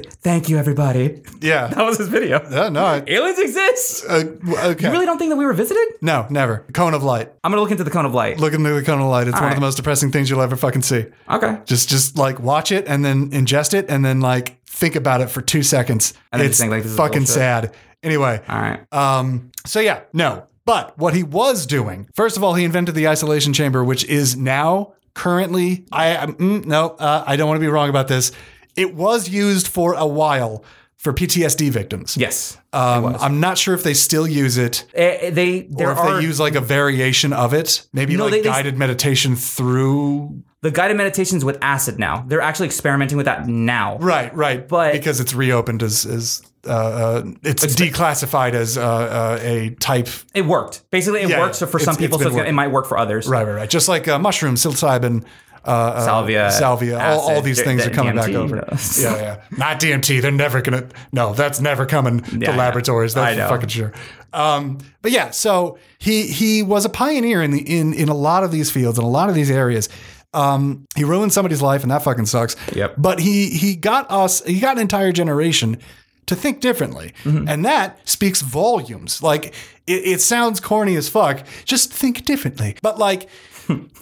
Like, thank you, everybody. Yeah. That was his video. No, I, Aliens exist. uh, okay. You really don't think that we were visited? No, never. Cone of light. I'm gonna look into the cone of light. Look into the cone of light. It's one of the most depressing things you'll ever fucking see. Okay. Just, just like watch it and then ingest it and then like think about it for two seconds. And then it's think, like, this is fucking sad. Anyway, All right. Um, so yeah, no. But what he was doing, first of all, he invented the isolation chamber, which is now currently. I mm, no, uh, I don't want to be wrong about this. It was used for a while for PTSD victims. yes. Um, I'm not sure if they still use it Eh, they or if are they use like a variation of it, maybe No, like they- they- guided meditation through. the guided meditations with acid now. They're actually experimenting with that now. Right, right. But- because it's reopened as as uh, uh, it's declassified as uh, uh, a type It worked. Basically, it Yeah, works for some people, so been it's gonna, working. it might work for others. Right, right, right. Just like uh, mushrooms, psilocybin, uh, uh, Salvia, salvia, all, all these things are coming back DMT, over. no. Yeah, yeah. Not DMT. They're never gonna. No, that's never coming to laboratories. That's for fucking sure. Um, but yeah, so he he was a pioneer in the in in a lot of these fields in a lot of these areas. Um, he ruined somebody's life, and that fucking sucks. Yep. But he he got us. He got an entire generation to think differently, Mm-hmm. and that speaks volumes. Like it, it sounds corny as fuck. Just think differently, but like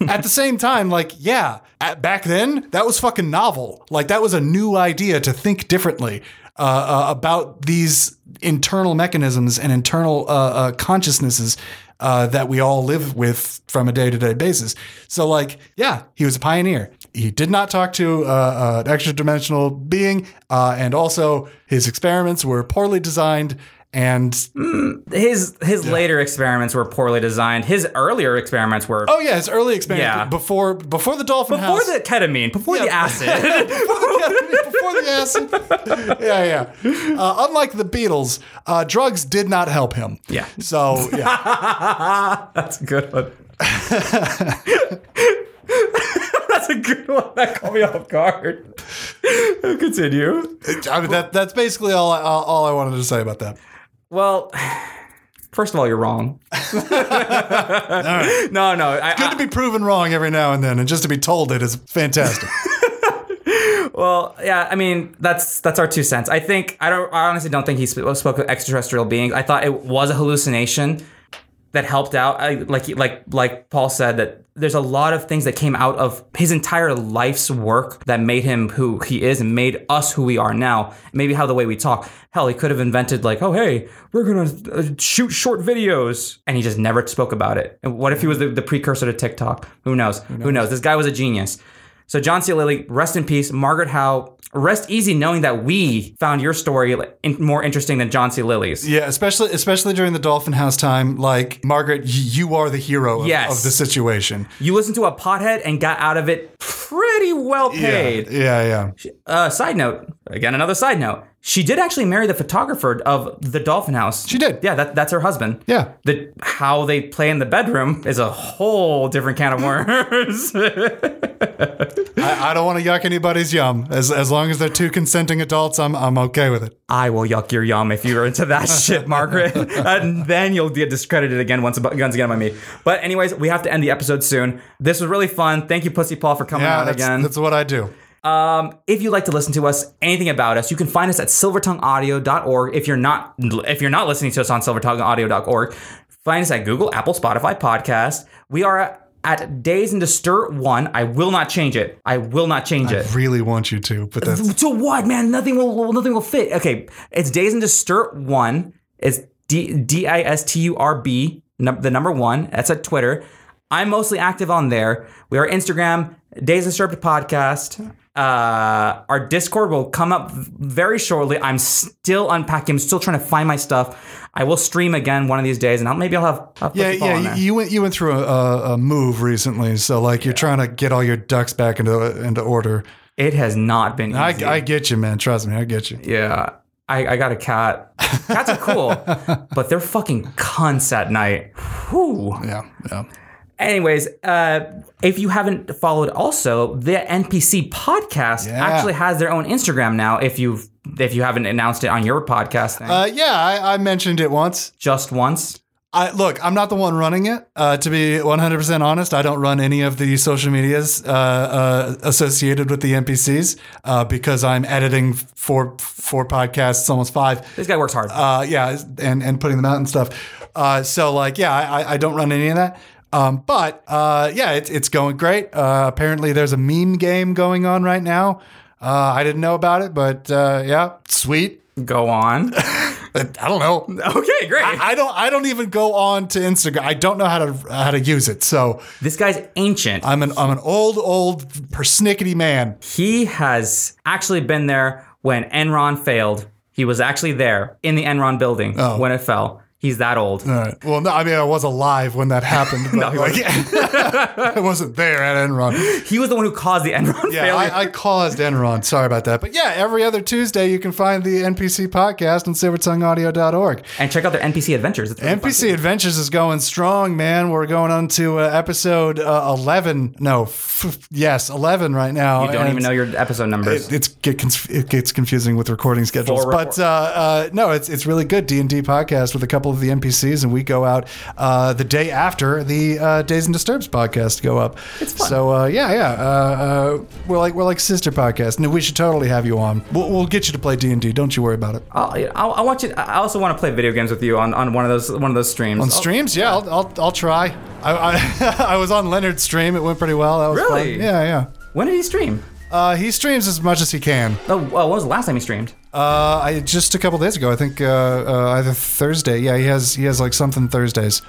at the same time, like, yeah, at, back then, that was fucking novel. Like, that was a new idea to think differently uh, uh, about these internal mechanisms and internal uh, uh, consciousnesses uh, that we all live with from a day to day basis. So, like, yeah, he was a pioneer. He did not talk to uh, an extra dimensional being, and also his experiments were poorly designed. And His his later experiments were poorly designed. His earlier experiments were oh yeah, his early experiments Yeah. before before the dolphin before house. the ketamine, before the acid. before the, ketamine before the acid. Yeah, yeah. Uh, unlike the Beatles, uh, drugs did not help him. Yeah. So yeah, That's a good one. That's a good one. That caught me off guard. Continue. I mean that that's basically all I, all, all I wanted to say about that. Well, first of all, you're wrong. No, no. I, Good to be proven wrong every now and then, and just to be told it is fantastic. Well, yeah, I mean that's that's our two cents. I think I don't. I honestly don't think he sp- spoke of extraterrestrial beings. I thought it was a hallucination that helped out. I, like like like Paul said that there's a lot of things that came out of his entire life's work that made him who he is and made us who we are now. Maybe how the way we talk. Hell, he could have invented like, oh hey, we're gonna uh, shoot short videos, and he just never spoke about it. And what if he was the, the precursor to TikTok? Who knows? Who knows? This guy was a genius. So John C. Lilly, rest in peace. Margaret Howe, rest easy knowing that we found your story in, more interesting than John C. Lilly's. Yeah, especially especially during the Dolphin House time. Like Margaret, you are the hero of, Yes. of the situation. You listened to a pothead and got out of it pretty well paid. Yeah, yeah, yeah. Uh, side note, again, another side note. She did actually marry the photographer of the Dolphin House. She did. Yeah, that, that's her husband. Yeah. The how they play in the bedroom is a whole different can of worms. I, I don't want to yuck anybody's yum. As as long as they're two consenting adults, I'm I'm okay with it. I will yuck your yum if you're into that shit, Margaret. and then you'll get discredited again once, once again by me. But anyways, we have to end the episode soon. This was really fun. Thank you, Pussy Paul, for coming Yeah, on that's, again. that's what I do. Um, if you'd like to listen to us, anything about us, you can find us at silvertongueaudio.org. If you're not if you're not listening to us on silvertongueaudio.org, find us at Google, Apple, Spotify podcast. We are at Days and Distur One. I will not change it. I will not change it. I really want you to, but that's So what, man? Nothing will nothing will fit. Okay, it's Days and Disturb one. It's D D I S T U R B, the number one. That's at Twitter. I'm mostly active on there. We are Instagram, Days and Disturbed podcast. Uh, our Discord will come up very shortly. I'm still unpacking. I'm still trying to find my stuff. I will stream again one of these days, and I'll, maybe I'll have, have yeah, yeah. You, went you went through a, a, a move recently, so like you're trying to get all your ducks back into into order. it has not been I. I get you, man. Trust me, I get you. Yeah. I, I got a cat. Cats are cool, but they're fucking cunts at night. Whew. Yeah, yeah. Anyways, uh, if you haven't followed, also the NPC podcast Yeah. actually has their own Instagram now. If you've if you haven't announced it on your podcast thing, Uh, yeah, I, I mentioned it once. just once. I look, I'm not the one running it. Uh, to be 100% honest, I don't run any of the social medias uh, uh, associated with the NPCs uh, because I'm editing four four podcasts, almost five. This guy works hard. Uh, yeah, and and putting them out and stuff. Uh, so like, yeah, I, I don't run any of that. Um, but uh, yeah, it's it's going great. Uh, apparently, there's a meme game going on right now. Uh, I didn't know about it, but uh, yeah, sweet. Go on. I don't know. okay, great. I don't. I don't even go on to Instagram. I don't know how to how to use it. So this guy's ancient. I'm an I'm an old old persnickety man. he has actually been there when Enron failed. He was actually there in the Enron building Oh. when it fell. He's that old. Right. Well, no, I mean I was alive when that happened, but he like, I wasn't there at Enron. He was the one who caused the Enron Yeah, failure. I, I caused Enron. Sorry about that. But yeah, every other Tuesday you can find the NPC podcast on silvertongueaudio.org. and check out their NPC adventures. Really. NPC Adventures is going strong, man. We're going on to uh, episode uh, 11. No, f- yes, 11 right now. You don't even know your episode numbers. It, it's get conf- it gets confusing with recording schedules, Full but uh, uh, no, it's it's really good D and D podcast with a couple of the NPCs, and we go out uh, the day after the uh, Days and Disturbs podcast go up. It's fun. So uh, yeah, yeah, uh, uh, we're like we're like sister podcasts, and we should totally have you on. We'll, we'll get you to play D and D. Don't you worry about it. I'll, I'll, I want you. I also want to play video games with you on, on one of those one of those streams. On streams, yeah, I'll, I'll, I'll try. I, I, I was on Leonard's stream. It went pretty well. That was Really? fun. Yeah, yeah. When did he stream? Uh, he streams as much as he can. Oh, well, when was the last time he streamed? Uh, I just a couple days ago. I think uh, uh, either Thursday. Yeah, he has he has like something Thursdays.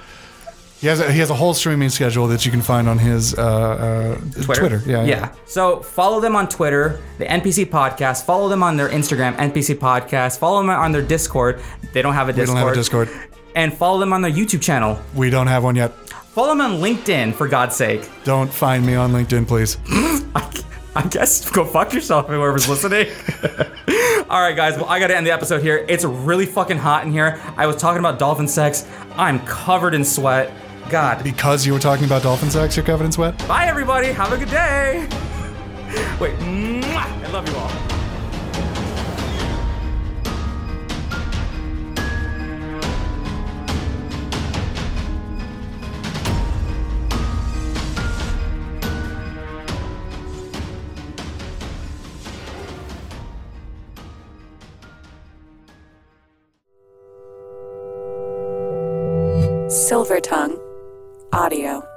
He has a, he has a whole streaming schedule that you can find on his uh, uh, Twitter. Yeah, yeah. So follow them on Twitter, the NPC Podcast. Follow them on their Instagram, NPC Podcast. Follow them on their Discord. They don't have a Discord. We don't have a Discord. And follow them on their YouTube channel. We don't have one yet. Follow them on LinkedIn, for God's sake. Don't find me on LinkedIn, please. I, guess go fuck yourself, whoever's listening. All right, guys. Well, I got to end the episode here. It's really fucking hot in here. I was talking about dolphin sex. I'm covered in sweat. God. because you were talking about dolphin sex, you're covered in sweat. Bye, everybody. Have a good day. Wait. Mwah! I love you all. Silver Tongue Audio.